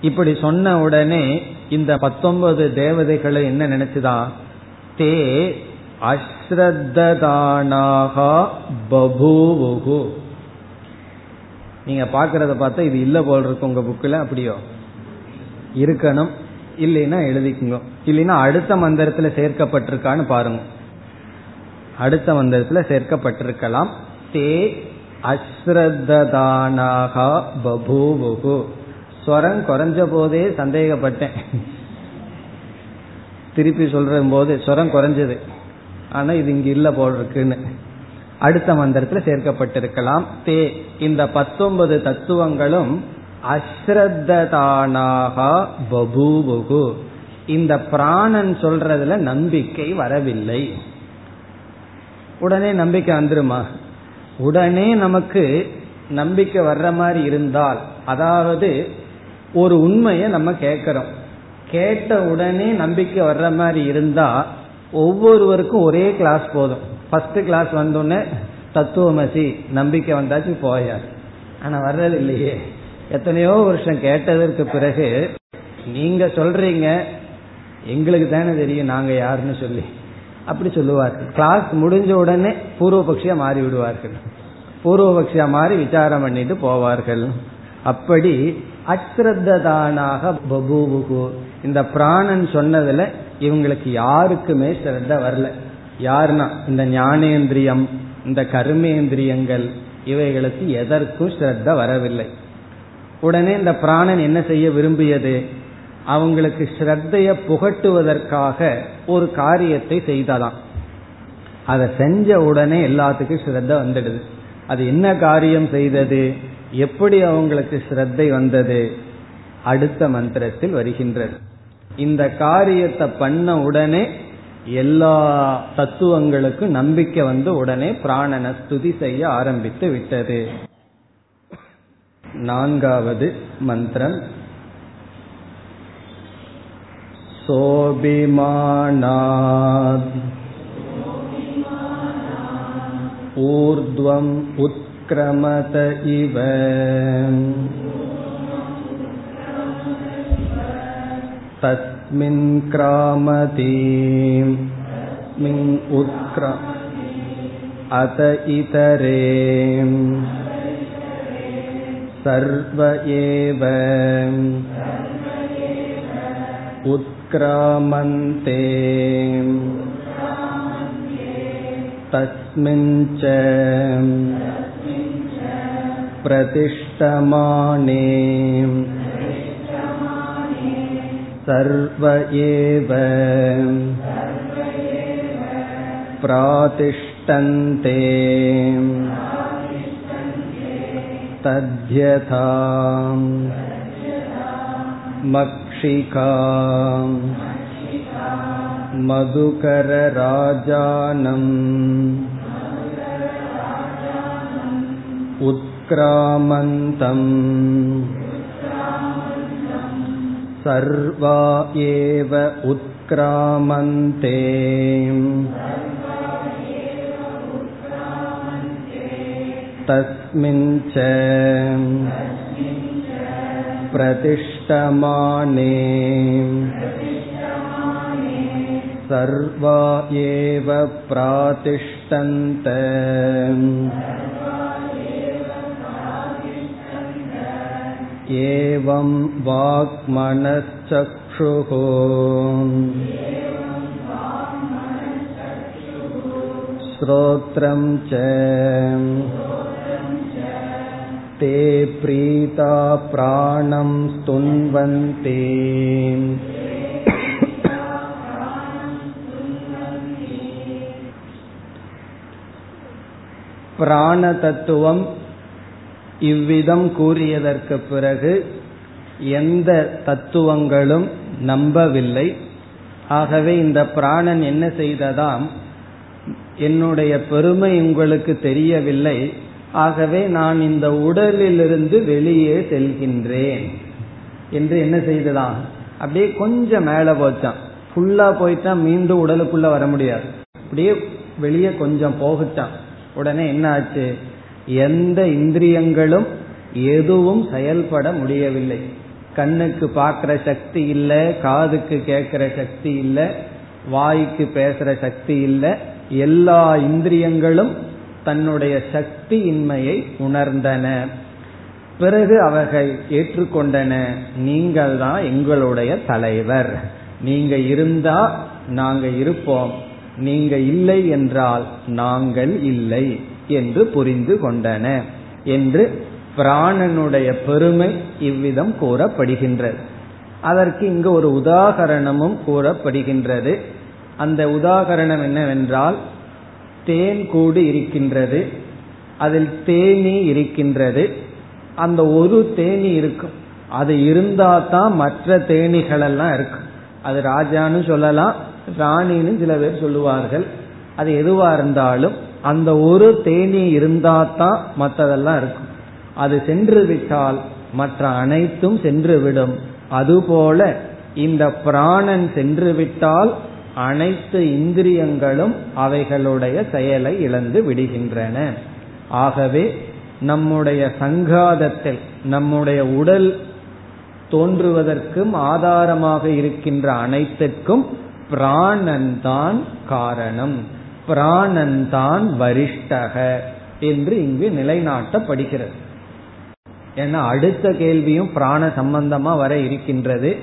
இப்படி சொன்ன உடனே இந்த பத்தொன்பது தேவதைகளை என்ன நினைச்சுதான் தே அஸ்ரத்ததானாகா பபூவுகு. நீங்க பாக்குறத பார்த்தா இது இல்ல போல் இருக்கு உங்க புக்கில் அப்படியோ? இருக்கணும். இல்லைன்னா எழுதிக்குங்க. இல்லைன்னா அடுத்த மந்திரத்துல சேர்க்கப்பட்டிருக்கான்னு பாருங்க. அடுத்த மந்திரத்துல சேர்க்கப்பட்டிருக்கலாம். தே அஸ்ரத்ததானாகா பபூவுகு. ஸ்வரம் குறைஞ்ச போதே சந்தேகப்பட்டேன். திருப்பி சொல்ற போது ஸ்வரம் குறைஞ்சது. ஆனா இது இங்க இல்ல போல் இருக்குன்னு அடுத்த மந்திரத்துல சேர்க்கப்பட்டிருக்கலாம். தே இந்த பத்தொன்பது தத்துவங்களும் அஸ்ரத்ததானாகா பபூவுகு இந்த பிராணன் சொல்றதுல நம்பிக்கை வரவில்லை. உடனே நம்பிக்கை வந்துருமா? உடனே நமக்கு நம்பிக்கை வர்ற மாதிரி இருந்தால் அதாவது ஒரு உண்மையை நம்ம கேட்கிறோம். கேட்ட உடனே நம்பிக்கை வர்ற மாதிரி இருந்தா ஒவ்வொருவருக்கும் ஒரே கிளாஸ் போதும். ஃபர்ஸ்ட் கிளாஸ் வந்தோடனே தத்துவமசி நம்பிக்கை வந்தாச்சு போயார் ஆனா வர்றது இல்லையே. எத்தனையோ வருஷம் கேட்டதற்கு பிறகு நீங்க சொல்றீங்க எங்களுக்கு தானே தெரியும் நாங்க யாருன்னு சொல்லி. அப்படி சொல்லுவார்கள். கிளாஸ் முடிஞ்ச உடனே பூர்வபக்ஷியா மாறி விடுவார்கள். பூர்வபக்ஷியா மாறி விசாரம் பண்ணிட்டு போவார்கள். அப்படி அஸ்ரத்ததானாக பபூவுகு இந்த பிராணன் சொன்னதுல இவங்களுக்கு யாருக்குமே சிறந்த வரல. யாருன்னா இந்த ஞானேந்திரியம் இந்த கர்மேந்திரியங்கள் இவைகளுக்கு எதற்கும் ஸ்ரத்த வரவில்லை. உடனே இந்த பிராணன் என்ன செய்ய விரும்பியது? அவங்களுக்கு ஸ்ரத்தைய புகட்டுவதற்காக ஒரு காரியத்தை செய்ததாம் அதை செஞ்ச உடனே எல்லாத்துக்கும் ஸ்ரத்த வந்துடுது. அது என்ன காரியம் செய்தது? எப்படி அவங்களுக்கு ஸ்ரத்தை வந்தது? அடுத்த மந்திரத்தில் வருகின்றது. இந்த காரியத்தை பண்ண உடனே எல்லா தத்துவங்களுக்கும் நம்பிக்கை வந்து உடனே பிராணனை ஸ்துதி செய்ய ஆரம்பித்து விட்டது. नान्गावद् मन्त्रम् सोऽभिमानाद् ऊर्ध्वम् उत्क्रमत इव तस्मिन् क्रामति उत्क्र अत इतरे सर्व एव उत्क्रामन्ते तस्मिन् च प्रतिष्ठमाने सर्व एव प्रातिष्ठन्ते तद्यथा मक्षिका मधुकरराजानम् उत्क्रामन्तम् सर्वा एव उत्क्रामन्ते तस्मिन् च प्रतिष्ठमाने सर्वा एव प्रातिष्ठन्त एवं वाक्मनश्चक्षुः श्रोत्रं च ते प्रीता प्राणं स्तुन्वन्ति பிராண தத்துவம் இவ்விதம் கூறியதற்கு பிறகு எந்த தத்துவங்களும் நம்பவில்லை ஆகவே இந்த பிராணன் என்ன செய்ததாம் என்னுடைய பெருமை உங்களுக்கு தெரியவில்லை ஆகவே நான் இந்த உடலிலிருந்து வெளியே செல்கின்றேன். என்று என்ன செய்ததான் அப்படியே கொஞ்சம் மேல போச்சான் ஃபுல்லா போயிட்டா மீண்டும் உடலுக்குள்ள வர முடியாது. அப்படியே வெளியே கொஞ்சம் போகட்டான் உடனே என்ன ஆச்சு? எந்த இந்திரியங்களும் எதுவும் செயல்பட முடியவில்லை. கண்ணுக்கு பார்க்கிற சக்தி இல்லை காதுக்கு கேட்கிற சக்தி இல்லை வாய்க்கு பேசுற சக்தி இல்லை. எல்லா இந்திரியங்களும் தன்னுடைய சக்தி இன்மையை உணர்ந்தன. பிறகு அவர்கள் ஏற்றுக்கொண்டன நீங்கள் தான் எங்களுடைய தலைவர். நீங்க இருந்தா நாங்க இருப்போம். நீங்க இல்லை என்றால் நாங்கள் இல்லை என்று புரிந்து கொண்டன என்று பிராணனுடைய பெருமை இவ்விதம் கூறப்படுகின்றது. அதற்கு இங்கு ஒரு உதாகரணமும் கூறப்படுகின்றது. அந்த உதாகரணம் என்னவென்றால் தேன் கூடு இருக்கின்றது அதில் தேனி இருக்கின்றது அந்த ஒரு தேனி இருக்கும். அது இருந்தா தான் மற்ற தேனிகள் எல்லாம் இருக்கும். அது ராஜான்னு சொல்லலாம் ராணின்னு சில பேர் சொல்லுவார்கள். அது எதுவா இருந்தாலும் அந்த ஒரு தேனி இருந்தா தான் மற்றதெல்லாம் இருக்கும். அது சென்று விட்டால் மற்ற அனைத்தும் சென்று விடும் அதுபோல இந்த பிராணன் சென்று விட்டால் அனைத்து இந்திரியங்களும் அவைகளுடைய செயலை இழந்து விடுகின்றன. ஆகவே நம்முடைய சங்காதத்தில் நம்முடைய உடல் தோன்றுவதற்கும் ஆதாரமாக இருக்கின்ற அனைத்துக்கும் பிராணன்தான் காரணம். பிராணன்தான் வரிஷ்டக என்று இங்கு நிலைநாட்டப்படுகிறது. ஏன்னா அடுத்த கேள்வியும் பிராண சம்பந்தமா வர இருக்கின்றது.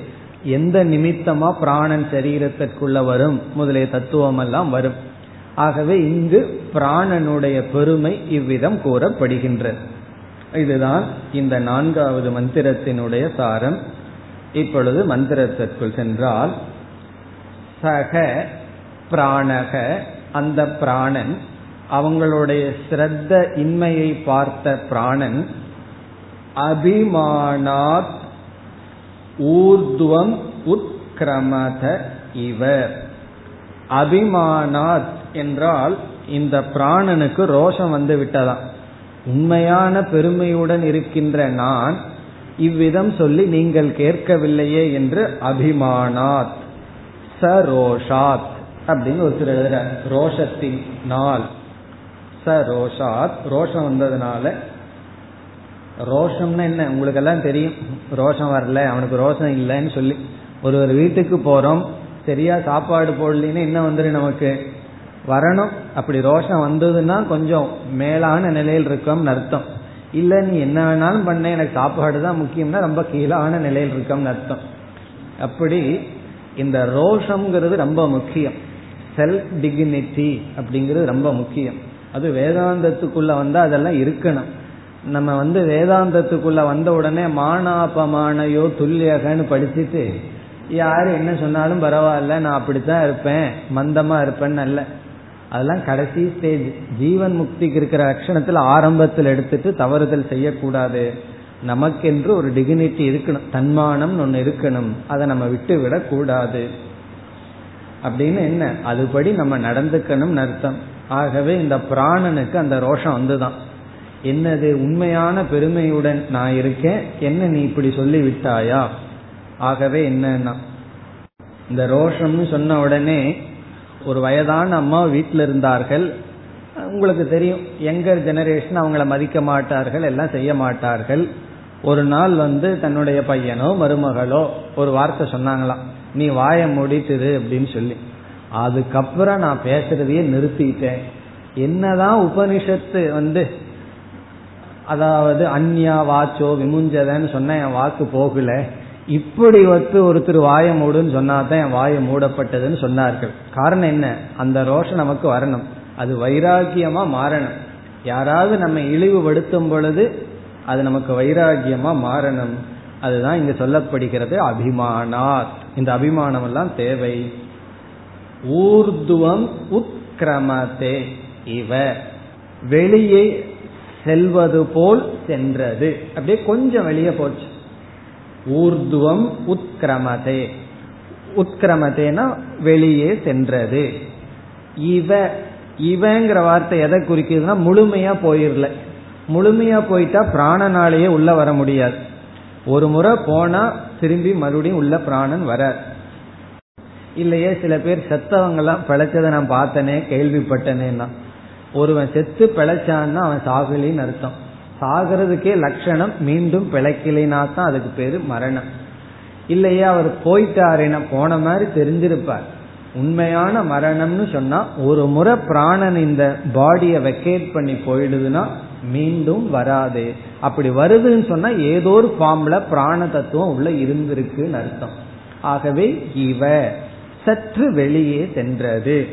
எந்த நிமித்தமா பிராணன் சரீரத்திற்குள்ள வரும் முதலிய தத்துவம் எல்லாம் வரும். ஆகவே இங்கு பிராணனுடைய பெருமை இவ்விதம் கூறப்படுகின்றது. இதுதான் இந்த நான்காவது மந்திரத்தினுடைய சாரம். இப்பொழுது மந்திரத்திற்குள் சென்றால் சக பிராணக அந்த பிராணன் அவங்களுடைய ஸ்ரத்த இன்மையை பார்த்த பிராணன் அபிமானாத் ஊர்துவம் உத்கிரமத இவ. அபிமானாத் என்றால் இந்த பிராணனுக்கு ரோஷம் வந்து விட்டதாம். உண்மையான பெருமையுடன் இருக்கின்ற நான் இவ்விதம் சொல்லி நீங்கள் கேட்கவில்லையே என்று அபிமானாத் சரோஷாத் அப்படின்னு ஒருத்தர் எழுதுற ரோஷத்தின் நாள் சரோஷாத் ரோஷம் வந்ததுனால ரோஷம்னா என்ன? உங்களுக்கு எல்லாம் தெரியும். ரோஷம் வரல அவனுக்கு ரோஷம் இல்லைன்னு சொல்லி. ஒரு ஒரு வீட்டுக்கு போறோம். சரியா சாப்பாடு போடலின்னு என்ன வந்துடும் நமக்கு? வரணும். அப்படி ரோஷம் வந்ததுன்னா கொஞ்சம் மேலான நிலையில் இருக்கோம்னு அர்த்தம். இல்ல நீ என்ன வேணாலும் பண்ண. எனக்கு சாப்பாடு தான் முக்கியம்னா ரொம்ப கீழான நிலையில் இருக்கோம்னு அர்த்தம். அப்படி இந்த ரோஷம்ங்கிறது ரொம்ப முக்கியம். செல்ஃப் டிக்னிட்டி அப்படிங்கிறது ரொம்ப முக்கியம். அது வேதாந்தத்துக்குள்ள வந்தா அதெல்லாம் இருக்கணும். நம்ம வந்து வேதாந்தத்துக்குள்ள வந்த உடனே மானாபமானையோ துல்லியகன்னு படிச்சுட்டு யாரு என்ன சொன்னாலும் பரவாயில்ல நான் அப்படித்தான் இருப்பேன் மந்தமா இருப்பேன்னு அல்ல. அதெல்லாம் கடைசி ஸ்டேஜ் ஜீவன் முக்திக்கு இருக்கிற லட்சணத்துல ஆரம்பத்தில் எடுத்துட்டு தவறுதல் செய்யக்கூடாது. நமக்கென்று ஒரு டிகினிட்டி இருக்கணும். தன்மானம் ஒன்று இருக்கணும். அதை நம்ம விட்டு விடக்கூடாது. அப்படின்னு என்ன? அதுபடி நம்ம நடந்துக்கணும்னு அர்த்தம். ஆகவே இந்த பிராணனுக்கு அந்த ரோஷம் வந்துதான். என்னது உண்மையான பெருமையுடன் நான் இருக்கேன்? என்ன நீ இப்படி சொல்லி விட்டாயா ஆகவே என்னன்னா இந்த ரோஷம்னு சொன்ன உடனே ஒரு வயதான அம்மா வீட்டில் இருந்தார்கள். உங்களுக்கு தெரியும் யங்கர் ஜெனரேஷன் அவங்கள மதிக்க மாட்டார்கள் எல்லாம் செய்ய மாட்டார்கள். ஒரு நாள் வந்து தன்னுடைய பையனோ மருமகளோ ஒரு வார்த்தை சொன்னாங்களாம். நீ வாய முடித்துது அப்படின்னு சொல்லி. அதுக்கப்புறம் நான் பேசுறதையே நிறுத்திட்டேன். என்னதான் உபனிஷத்து வந்து அதாவது அந்யா வாச்சோ விமுஞ்சதன்னு சொன்ன என் வாக்கு போகல. இப்படி வந்து ஒருத்தர் வாய மூடுன்னு சொன்னாதான் என் வாயை மூடப்பட்டதுன்னு சொன்னார்கள். காரணம் என்ன? அந்த ரோஷம் நமக்கு வரணும். அது வைராகியமா மாறணும். யாராவது நம்ம இழிவுபடுத்தும் பொழுது அது நமக்கு வைராகியமா மாறணும். அதுதான் இங்க சொல்லப்படுகிறது அபிமானாத். இந்த அபிமானம் எல்லாம் தேவை. ஊர்துவம் உத்கிரமத்தே. இவ வெளியே செல்வது போல் சென்றது. அப்படியே கொஞ்சம் வெளியே போச்சு. ஊர்துவம் உத்கிரமதே. உத்கிரமதேனா வெளியே சென்றது. இவ இவங்கிற வார்த்தை எதை குறிக்குதுன்னா முழுமையா போயிடல முழுமையா போயிட்டா பிராணனாலேயே உள்ள வர முடியாது. ஒரு முறை போனா திரும்பி மறுபடியும் உள்ள பிராணன் வரார். இல்லையே சில பேர் செத்தவங்கெல்லாம் பிழைச்சதை நான் பார்த்தனே கேள்விப்பட்டனேன்னா. ஒருவன் செத்து பிழைச்சான்னா அவன் சாகலின்னு அர்த்தம். சாகிறதுக்கே லட்சணம் மீண்டும் பிழைக்கலைனா தான் அதுக்கு பேரு மரணம். இல்லையே அவர் போயிட்டாருன்னா போன மாதிரி தெரிஞ்சிருப்பார். உண்மையான மரணம்னு சொன்னா ஒரு முறை பிராணன் இந்த பாடியை வெக்கேட் பண்ணி போயிடுதுன்னா மீண்டும் வராது. அப்படி வருதுன்னு சொன்னா ஏதோ ஒரு ஃபார்ம்ல பிராண தத்துவம் உள்ள இருந்திருக்குன்னு அர்த்தம். ஆகவே இவ சற்று வெளியே சென்றது.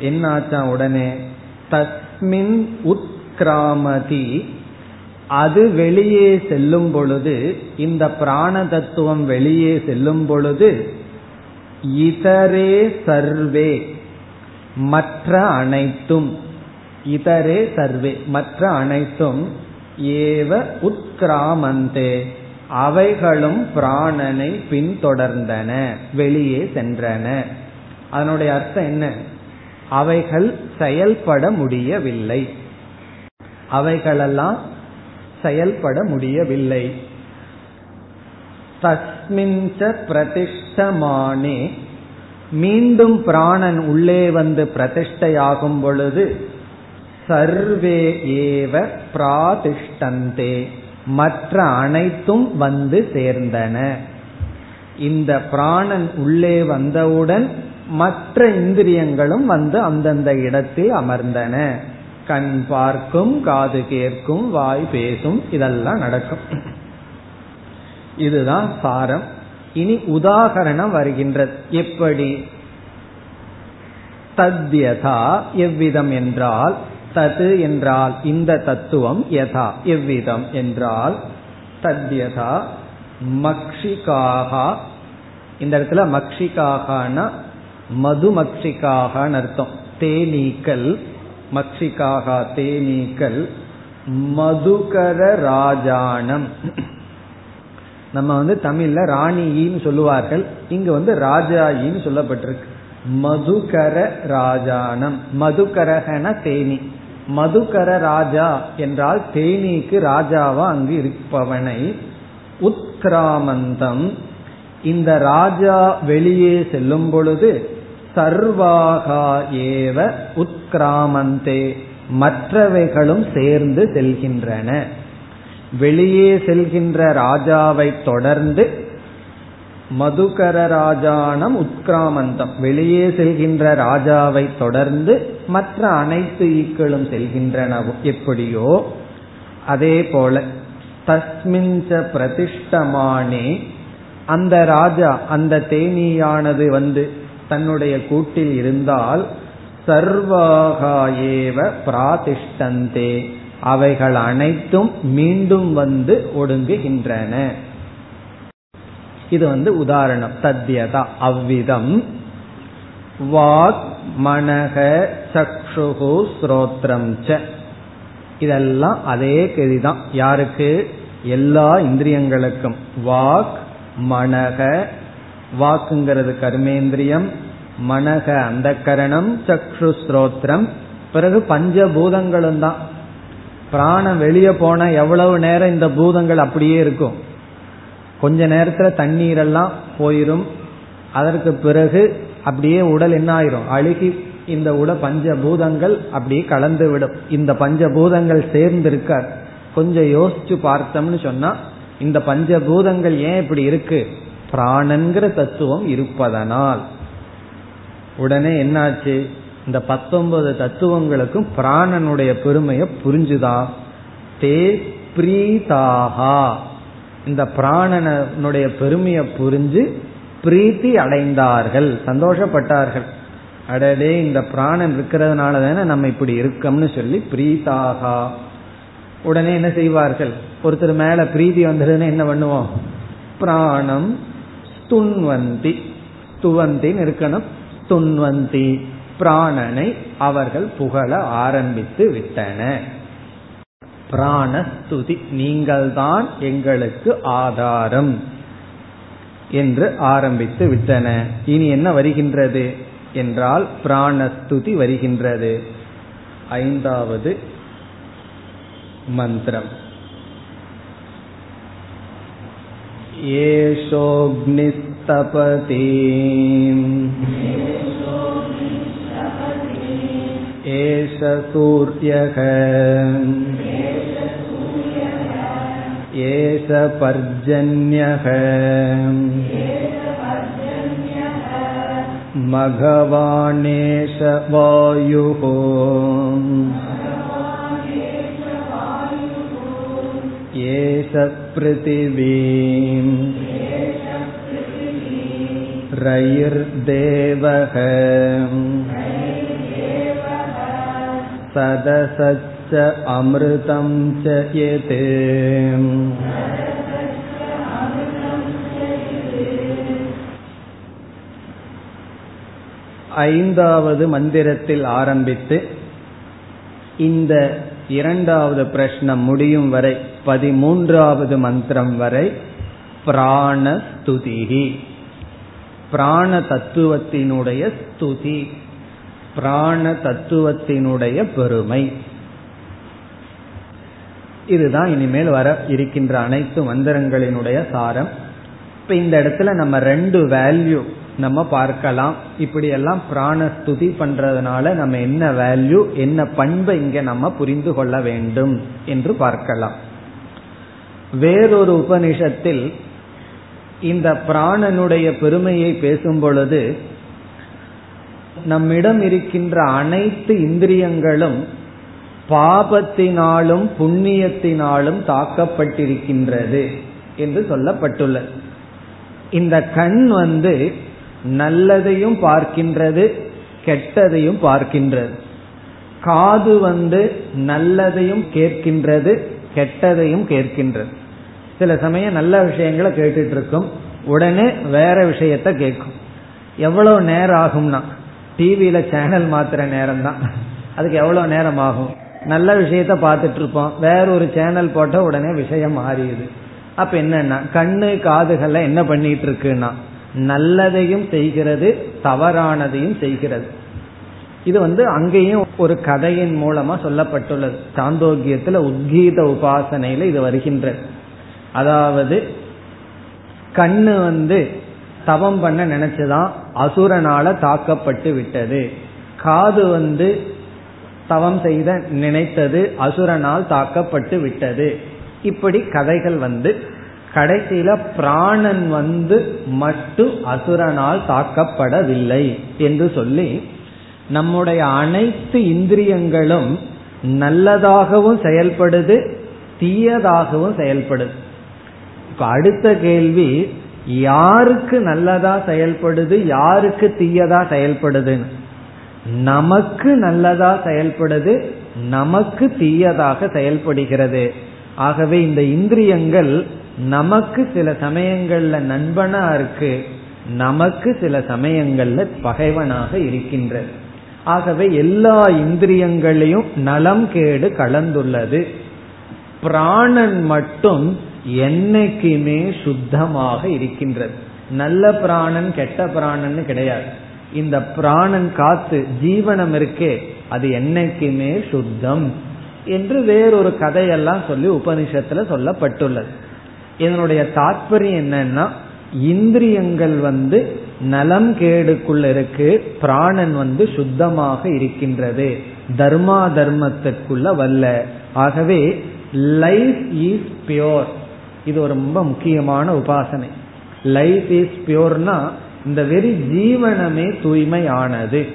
என்னாச்சான் உடனே? தஸ்மின் உத்கிராமதி. அது வெளியே செல்லும் பொழுது இந்த பிராண தத்துவம் வெளியே செல்லும் பொழுது இதரே சர்வே மற்ற அனைத்தும் இதரே சர்வே மற்ற அனைத்தும் ஏவ உத்கிராமந்தே. அவைகளும் பிராணனை பின்தொடர்ந்தன வெளியே சென்றன. அதனுடைய அர்த்தம் என்ன? அவைகள் செயல்பட முடியவில்லை. அவைகளெல்லாம் செயல்பட முடியவில்லை. தஸ்மின்ச பிரதிஷ்டமானே. மீண்டும் பிராணன் உள்ளே வந்து பிரதிஷ்டையாகும் பொழுது சர்வே ஏவ பிராதிஷ்டந்தே. மற்ற அனைத்தும் வந்து சேர்ந்தன. இந்த பிராணன் உள்ளே வந்தவுடன் மற்ற இந்திரியங்களும் வந்து அந்தந்த இடத்தில் அமர்ந்தன. கண் பார்க்கும் காது கேட்கும் வாய் பேசும் இதெல்லாம் நடக்கும். இதுதான் சாரம். இனி உதாகரணம் வருகின்றது. எப்படி? தத்யதா எவ்விதம் என்றால் தது என்றால் இந்த தத்துவம் யதா எவ்விதம் என்றால் தத்யதா மக்ஷிகாகா இந்த இடத்துல மக்ஷிகாகனா மதுமக்ஷிகாகன்னு அர்த்தம். தேனீக்கள் மக்ஷிகாகா தேனீக்கள் மதுகர ராஜானம். நம்ம வந்து தமிழ்ல ராணியின்னு சொல்லுவார்கள். இங்கு வந்து ராஜாயின்னு சொல்லப்பட்டிருக்கு. மதுகர ராஜானம். மதுகரகன தேனி. மதுகர ராஜா என்றால் தேனீக்கு ராஜாவா அங்கு இருப்பவனை. உத்கிராமந்தம் இந்த ராஜா வெளியே செல்லும் பொழுது சர்வாகா ஏவ உத்கிராமந்தே. மற்றவைகளும் சேர்ந்து செல்கின்றன. வெளியே செல்கின்ற ராஜாவை தொடர்ந்து மதுகர ராஜானம் உத்கிராமந்தம். வெளியே செல்கின்ற ராஜாவை தொடர்ந்து மற்ற அனைத்து ஈக்களும் செல்கின்றன எப்படியோ? அதே போல தஸ்மிஞ்ச பிரதிஷ்டமானே. அந்த ராஜா அந்த தேனீயானது வந்து தன்னுடைய கூட்டில் இருந்தால் சர்வாகாயேவ பிராதிஷ்டந்தே. அவைகள் அனைத்தும் மீண்டும் வந்து ஒடுங்குகின்றன. இது வந்து உதாரணம். தத்யதா அவ்விதம். வாக் மனக சக்ஷுகு ஸ்ரோத்ரம் ச. இதெல்லாம் அதே கதிதான். யாருக்கு? எல்லா இந்திரியங்களுக்கும். வாக் மனக வாக்குங்கிறது கர்மேந்திரியம் மனக அந்த கரணம் சக்ஷு ஸ்ரோத்ரம். பிறகு பஞ்சபூதங்களும் தான். பிராணம் வெளியே போன எவ்வளவு நேரம் இந்த பூதங்கள் அப்படியே இருக்கும். கொஞ்ச நேரத்துல தண்ணீரெல்லாம் போயிடும் போயிரும். அதற்கு பிறகு அப்படியே உடல் என்ன ஆயிரும்? அழுகி இந்த உட பஞ்சபூதங்கள் அப்படியே கலந்து விடும் இந்த பஞ்சபூதங்கள் சேர்ந்து இருக்கார் கொஞ்சம் யோசிச்சு பார்த்தோம்னு சொன்னா இந்த பஞ்சபூதங்கள் ஏன் இப்படி இருக்கு? பிராணங்கிற தத்துவம் இருப்பதனால். உடனே என்னாச்சு? இந்த பத்தொன்பது தத்துவங்களுக்கும் பிராணனுடைய பெருமையை புரிஞ்சுதா? தே பிரீதாகா. இந்த பிராணனுடைய பெருமையை புரிஞ்சு பிரீத்தி அடைந்தார்கள். சந்தோஷப்பட்டார்கள். அடடே இந்த பிராணன் இருக்கிறதுனால தானே நம்ம இப்படி இருக்கோம்னு சொல்லி பிரீதாகா. உடனே என்ன செய்வார்கள்? ஒருத்தர் மேல பிரீதி வந்ததுன்னு என்ன பண்ணுவோம்? பிராணம் துன்வந்தி. துவந்தின்னு இருக்கணும். துன்வந்தி. பிராணனை அவர்கள் புகழ ஆரம்பித்து விட்டன. பிராணஸ்துதி. நீங்கள்தான் எங்களுக்கு ஆதாரம் என்று ஆரம்பித்து விட்டன. இனி என்ன வருகின்றது? என்றால் பிராணஸ்துதி வருகின்றது. ஐந்தாவது மந்திரம். येषोऽग्निस्तपति एष सूर्यः एष पर्जन्यः मघवाणेश वायुः एष पृथिवीम् रैर्देवः सदसच्च अमृतं च यत् ஐந்தாவது மந்திரத்தில் ஆரம்பித்து இந்த இரண்டாவது பிரஷ்னம் முடியும் வரை பதிமூன்றாவது மந்திரம் வரை பிராணஸ்துதிகி பிராண தத்துவத்தினுடைய ஸ்துதி பிராண தத்துவத்தினுடைய பெருமை. இதுதான் இனிமேல் வர இருக்கின்ற அனைத்து மந்திரங்களினுடைய சாரம். இப்ப இந்த இடத்துல நம்ம ரெண்டு வேல்யூ நம்ம பார்க்கலாம். இப்படி எல்லாம் பிராணஸ்துதி பண்றதுனால நம்ம என்ன வேல்யூ என்ன பண்பை இங்க நம்ம புரிந்து கொள்ள வேண்டும் என்று பார்க்கலாம். வேறொரு உபனிஷத்தில் இந்த பிராணனுடைய பெருமையை பேசும் பொழுது நம்மிடம் இருக்கின்ற அனைத்து இந்திரியங்களும் பாபத்தினாலும் புண்ணியத்தினாலும் தாக்கப்பட்டிருக்கின்றது என்று சொல்லப்பட்டுள்ளது. இந்த கண் வந்து நல்லதையும் பார்க்கின்றது கெட்டதையும் பார்க்கின்றது. காது வந்து நல்லதையும் கேட்கின்றது கெட்டதையும் கேட்கின்றது. சில சமயம் நல்ல விஷயங்களை கேட்டுட்டு இருக்கும் உடனே வேற விஷயத்த கேட்கும். எவ்வளவு நேரம் ஆகும்னா? டிவியில சேனல் மாத்துற நேரம் தான் அதுக்கு எவ்வளவு நேரம் ஆகும்? நல்ல விஷயத்த பார்த்துட்டு இருப்போம் வேற ஒரு சேனல் போட்ட உடனே விஷயம் மாறியுது அப்ப என்னன்னா கண்ணு காதுகள்ல என்ன பண்ணிட்டு இருக்குன்னா நல்லதையும் செய்கிறது தவறானதையும் செய்கிறது. இது வந்து அங்கேயும் ஒரு கதையின் மூலமா சொல்லப்பட்டுள்ளது. சாந்தோக்கியத்துல உத்கீத உபாசனையில இது வருகின்றது. அதாவது கண்ணு வந்து தவம் பண்ண நினைச்சுதான் அசுரனால தாக்கப்பட்டு விட்டது. காது வந்து தவம் செய்த நினைத்தது அசுரனால் தாக்கப்பட்டு விட்டது. இப்படி கதைகள் வந்து கடைசியில பிராணன் வந்து மட்டும் அசுரனால் தாக்கப்படவில்லை என்று சொல்லி நம்முடைய அனைத்து இந்திரியங்களும் நல்லதாகவும் செயல்படுது தீயதாகவும் செயல்படுது. இப்ப அடுத்த கேள்வி யாருக்கு நல்லதா செயல்படுது யாருக்கு தீயதா செயல்படுதுன்னு. நமக்கு நல்லதா செயல்படுது நமக்கு தீயதாக செயல்படுகிறது. ஆகவே இந்த இந்திரியங்கள் நமக்கு சில சமயங்கள்ல நண்பனா இருக்கு நமக்கு சில சமயங்கள்ல பகைவனாக இருக்கின்றது. ஆகவே எல்லா இந்திரியங்களையும் நலம் கேடு கலந்துள்ளது. பிராணன் மட்டும் என்னைக்குமே சுத்தமாக இருக்கின்றது. நல்ல பிராணன் கெட்ட பிராணன் கிடையாது. இந்த பிராணன் காத்து ஜீவனம் இருக்கே அது என்னைக்குமே சுத்தம் என்று வேறொரு கதையெல்லாம் சொல்லி உபனிஷத்துல சொல்லப்பட்டுள்ளது. இதனுடைய தாற்பயம் என்னன்னா இந்திரியங்கள் வந்து நலம் கேடுக்குள்ள இருக்கு பிராணன் வந்து சுத்தமாக இருக்கின்றது. தர்மா தர்மத்திற்குள்ள வல்ல ஆகவே லைஃப் இஸ் பியோர் இது ஒரு ரொம்ப முக்கியமான உபாசனை. லைஃப் இஸ் பியோர்னா இந்த வெறி ஜீவனமே தூய்மையானது.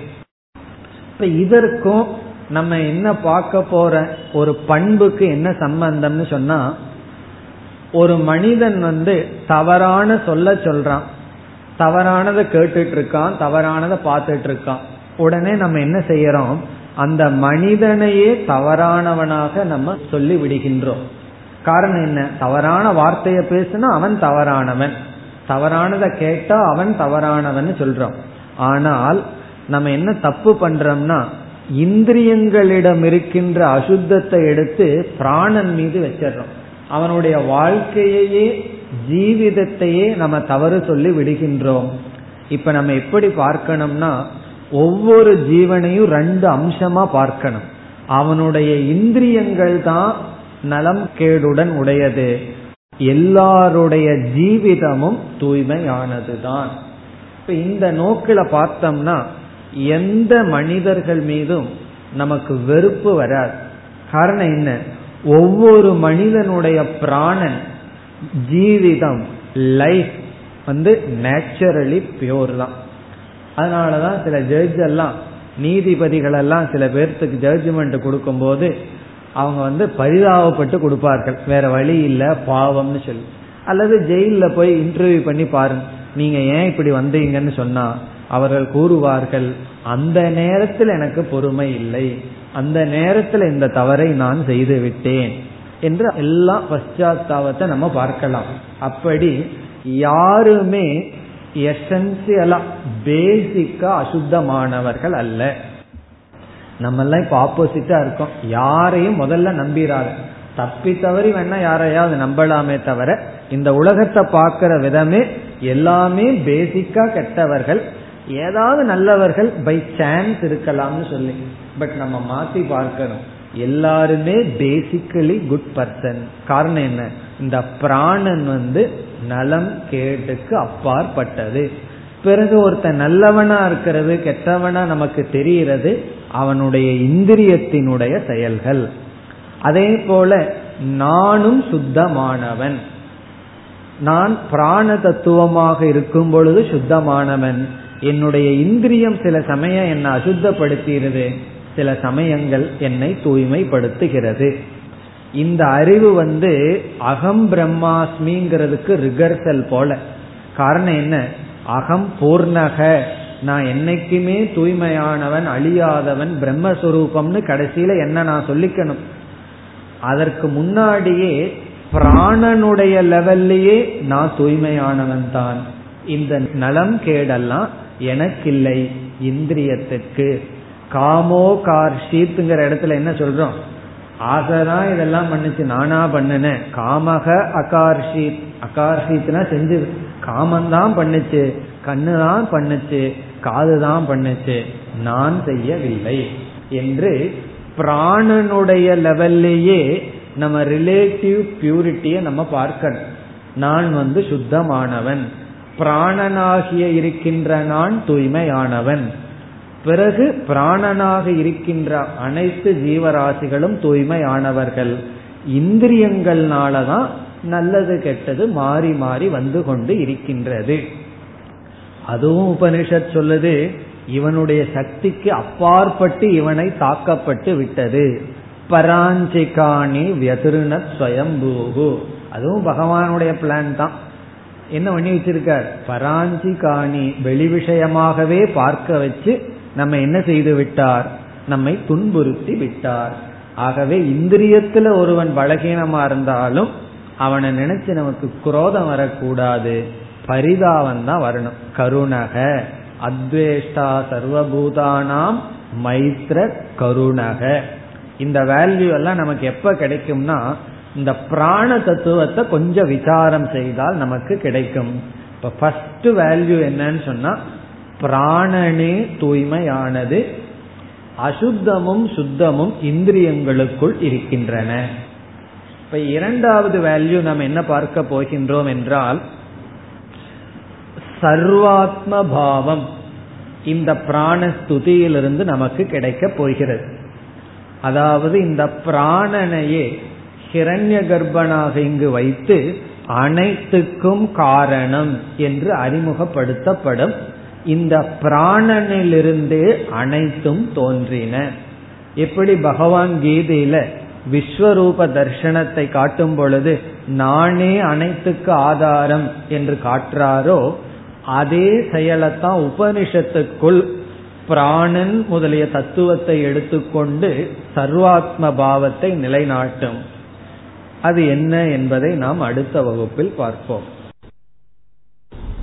இப்ப இதற்கும் நம்ம என்ன பார்க்க போற? ஒரு பண்புக்கு என்ன சம்பந்தம்னு சொன்னா ஒரு மனிதன் வந்து தவறான சொல்ல சொல்றான். தவறானதை கேட்டுட்டு இருக்கான் தவறானதை பார்த்துட்டு இருக்கான் உடனே நம்ம என்ன செய்யறோம்? அந்த மனிதனையே தவறானவனாக நம்ம சொல்லி விடுகின்றோம் காரணம் என்ன? தவறான வார்த்தையை பேசுனா அவன் தவறானவன். தவறானதை கேட்டா அவன் தவறானவன் சொல்றோம். ஆனால் நம்ம என்ன தப்பு பண்றோம்னா இந்திரியங்களிடம் இருக்கின்ற அசுத்தத்தை எடுத்து பிராணன் மீது வச்சிடறோம். அவனுடைய வாழ்க்கையையே ஜீவிதத்தையே நம்ம தவறு சொல்லி விடுகின்றோம். இப்ப நம்ம எப்படி பார்க்கணும்னா ஒவ்வொரு ஜீவனையும் ரெண்டு அம்சமா பார்க்கணும். அவனுடைய இந்திரியங்கள் தான் நலம் கேடுடன் உடையது. எல்லாருடைய ஜீவிதமும் தூய்மையானதுதான். இப்ப இந்த நோக்கில பார்த்தோம்னா எந்த மனிதர்கள் மீதும் நமக்கு வெறுப்பு வராது. காரணம் என்ன? ஒவ்வொரு மனிதனுடைய பிராணன் ஜீவிதம் லைஃப் வந்து நேச்சுரலி பியோர் தான். அதனாலதான் சில ஜட்ஜ் எல்லாம் நீதிபதிகள் எல்லாம் சில பேர்த்துக்கு ஜட்ஜ்மெண்ட் கொடுக்கும்போது அவங்க வந்து பரிதாபப்பட்டு கொடுப்பார்கள். வேற வழி இல்ல பாவம்னு சொல்லி. அல்லது ஜெயில போய் இன்டர்வியூ பண்ணி பாருங்க. நீங்க ஏன் இப்படி வந்தீங்கன்னு சொன்னா அவர்கள் கூறுவார்கள் அந்த நேரத்தில் எனக்கு பொறுமை இல்லை. அந்த நேரத்தில் இந்த தவறை நான் செய்து விட்டேன். என்று எல்லா பశ్చాத்தாபத்தை நம்ம பார்க்கலாம். அப்படி யாருமே எசன்சியலா பேசிக்கா அசுத்தமானவர்கள் அல்ல. நம்ம எல்லாம் இப்ப ஆப்போசிட்டா இருக்கோம். யாரையும் முதல்ல நம்பிடாது தப்பி தவறி வேணா யாரையாவது நம்பலாமே தவிர இந்த உலகத்தை பார்க்கிற விதமே எல்லாமே பேசிக்கா கெட்டவர்கள். ஏதாவது நல்லவர்கள் பை சான்ஸ் இருக்கலாம்னு சொல்லி. பட் நம்ம மாத்தி பார்க்கணும். எல்லாருமே பேசிக்கலி குட் பர்சன் காரணம் என்ன? இந்த பிராணன் வந்து நலம் கேட்டுக்கு அப்பாற்பட்டது. பிறகு ஒருத்தன் நல்லவனா இருக்கிறது கெட்டவனா நமக்கு தெரிகிறது அவனுடைய இந்திரியத்தினுடைய செயல்கள். அதே போல நானும் சுத்தமானவன். நான் பிராண தத்துவமாக இருக்கும் பொழுது சுத்தமானவன். என்னுடைய இந்திரியம் சில சமயம் என்னை அசுத்தப்படுத்துகிறது சில சமயங்கள் என்னை தூய்மைப்படுத்துகிறது. இந்த அறிவு வந்து அகம் பிரம்மாஸ்மிங்கிறதுக்கு ரிகர்சல் போல. காரணம் என்ன? அகம் பூர்ணக. நான் என்னைக்குமே தூய்மையானவன் அழியாதவன் பிரம்மஸ்வரூபம்னு கடைசியில என்ன நான் சொல்லிக்கணும்? அதற்கு முன்னாடியே பிராணனுடைய லெவல்லையே நான் தூய்மையானவன் தான். இந்த நலம் கேடெல்லாம் எனக்கில்லை இந்திரியத்துக்கு. காமோ கார்ஷித்ங்கிற இடத்துல என்ன சொல்றோம்? ஆசைதான் இதெல்லாம் பண்ணுச்சு நானா பண்ணினேன். காமக அகார்ஷித் அகார்ஷித்னா செஞ்சு காமந்தான் பண்ணுச்சு கண்ணு தான் பண்ணுச்சு காது தான் பண்ணுச்சு. நான் செய்யவில்லை என்று பிராணனுடைய லெவல்லையே நம்ம ரிலேட்டிவ் பியூரிட்டியை நம்ம பார்க்கணும். நான் வந்து சுத்தமானவன். பிராணனாகிய இருக்கின்ற நான் தூய்மையானவன். பிறகு பிராணனாக இருக்கின்ற அனைத்து ஜீவராசிகளும் தூய்மையானவர்கள். இந்திரியங்கள்னாலதான் நல்லது கெட்டது மாறி மாறி வந்து கொண்டு இருக்கின்றது. அதுவும் உபனிஷத் சொல்லுது இவனுடைய சக்திக்கு அப்பாற்பட்டு இவனை தாக்கப்பட்டு விட்டது. பராஞ்சிகாணி வியதிருண ஸ்வயம்பூகு. அதுவும் பகவானுடைய பிளான் தான். என்ன பண்ணி வச்சிருக்கார்? பராஞ்சிகாணி வெளி விஷயமாகவே பார்க்க வச்சு நம்ம என்ன செய்து விட்டார்? நம்மை துன்புறுத்தி விட்டார். ஆகவே இந்திரியத்துல ஒருவன் பலகீனமா இருந்தாலும் அவனை நினைச்சு நமக்கு குரோதம் வரக்கூடாது. பரிதாபம் தான் வரணும். கருணக அத்வேஷ்டா சர்வபூதானாம் மைத்ர கருணக. இந்த வேல்யூ எல்லாம் நமக்கு எப்ப கிடைக்கும்னா இந்த பிராண தத்துவத்தை கொஞ்சம் விசாரம் செய்தால் நமக்கு கிடைக்கும். இப்ப ஃபர்ஸ்ட் வேல்யூ என்னன்னு சொன்னா பிராணனே தூய்மையானது அசுத்தமும் சுத்தமும் இந்திரியங்களுக்குள் இருக்கின்றன. இப்ப இரண்டாவது வேல்யூ நாம் என்ன பார்க்க போகின்றோம் என்றால் சர்வாத்ம பாவம் இந்த பிராணஸ்துதியிலிருந்து நமக்கு கிடைக்க போகிறது. அதாவது இந்த பிராணனையே ஹிரண்ய கர்ப்பனாக இங்கு வைத்து அனைத்துக்கும் காரணம் என்று அறிமுகப்படுத்தப்படும் இந்த பிராணனிலிருந்தே அனைத்தும் தோன்றின. எப்படி பகவான் கீதையில விஸ்வரூப தர்ஷனத்தை காட்டும் பொழுது நானே அனைத்துக்கு ஆதாரம் என்று காட்டுறாரோ அதே செயலைத்தான் உபனிஷத்துக்குள் பிராணன் முதலிய தத்துவத்தை எடுத்துக்கொண்டு சர்வாத்ம பாவத்தை நிலைநாட்டும். அது என்ன என்பதை நாம் அடுத்த வகுப்பில் பார்ப்போம்.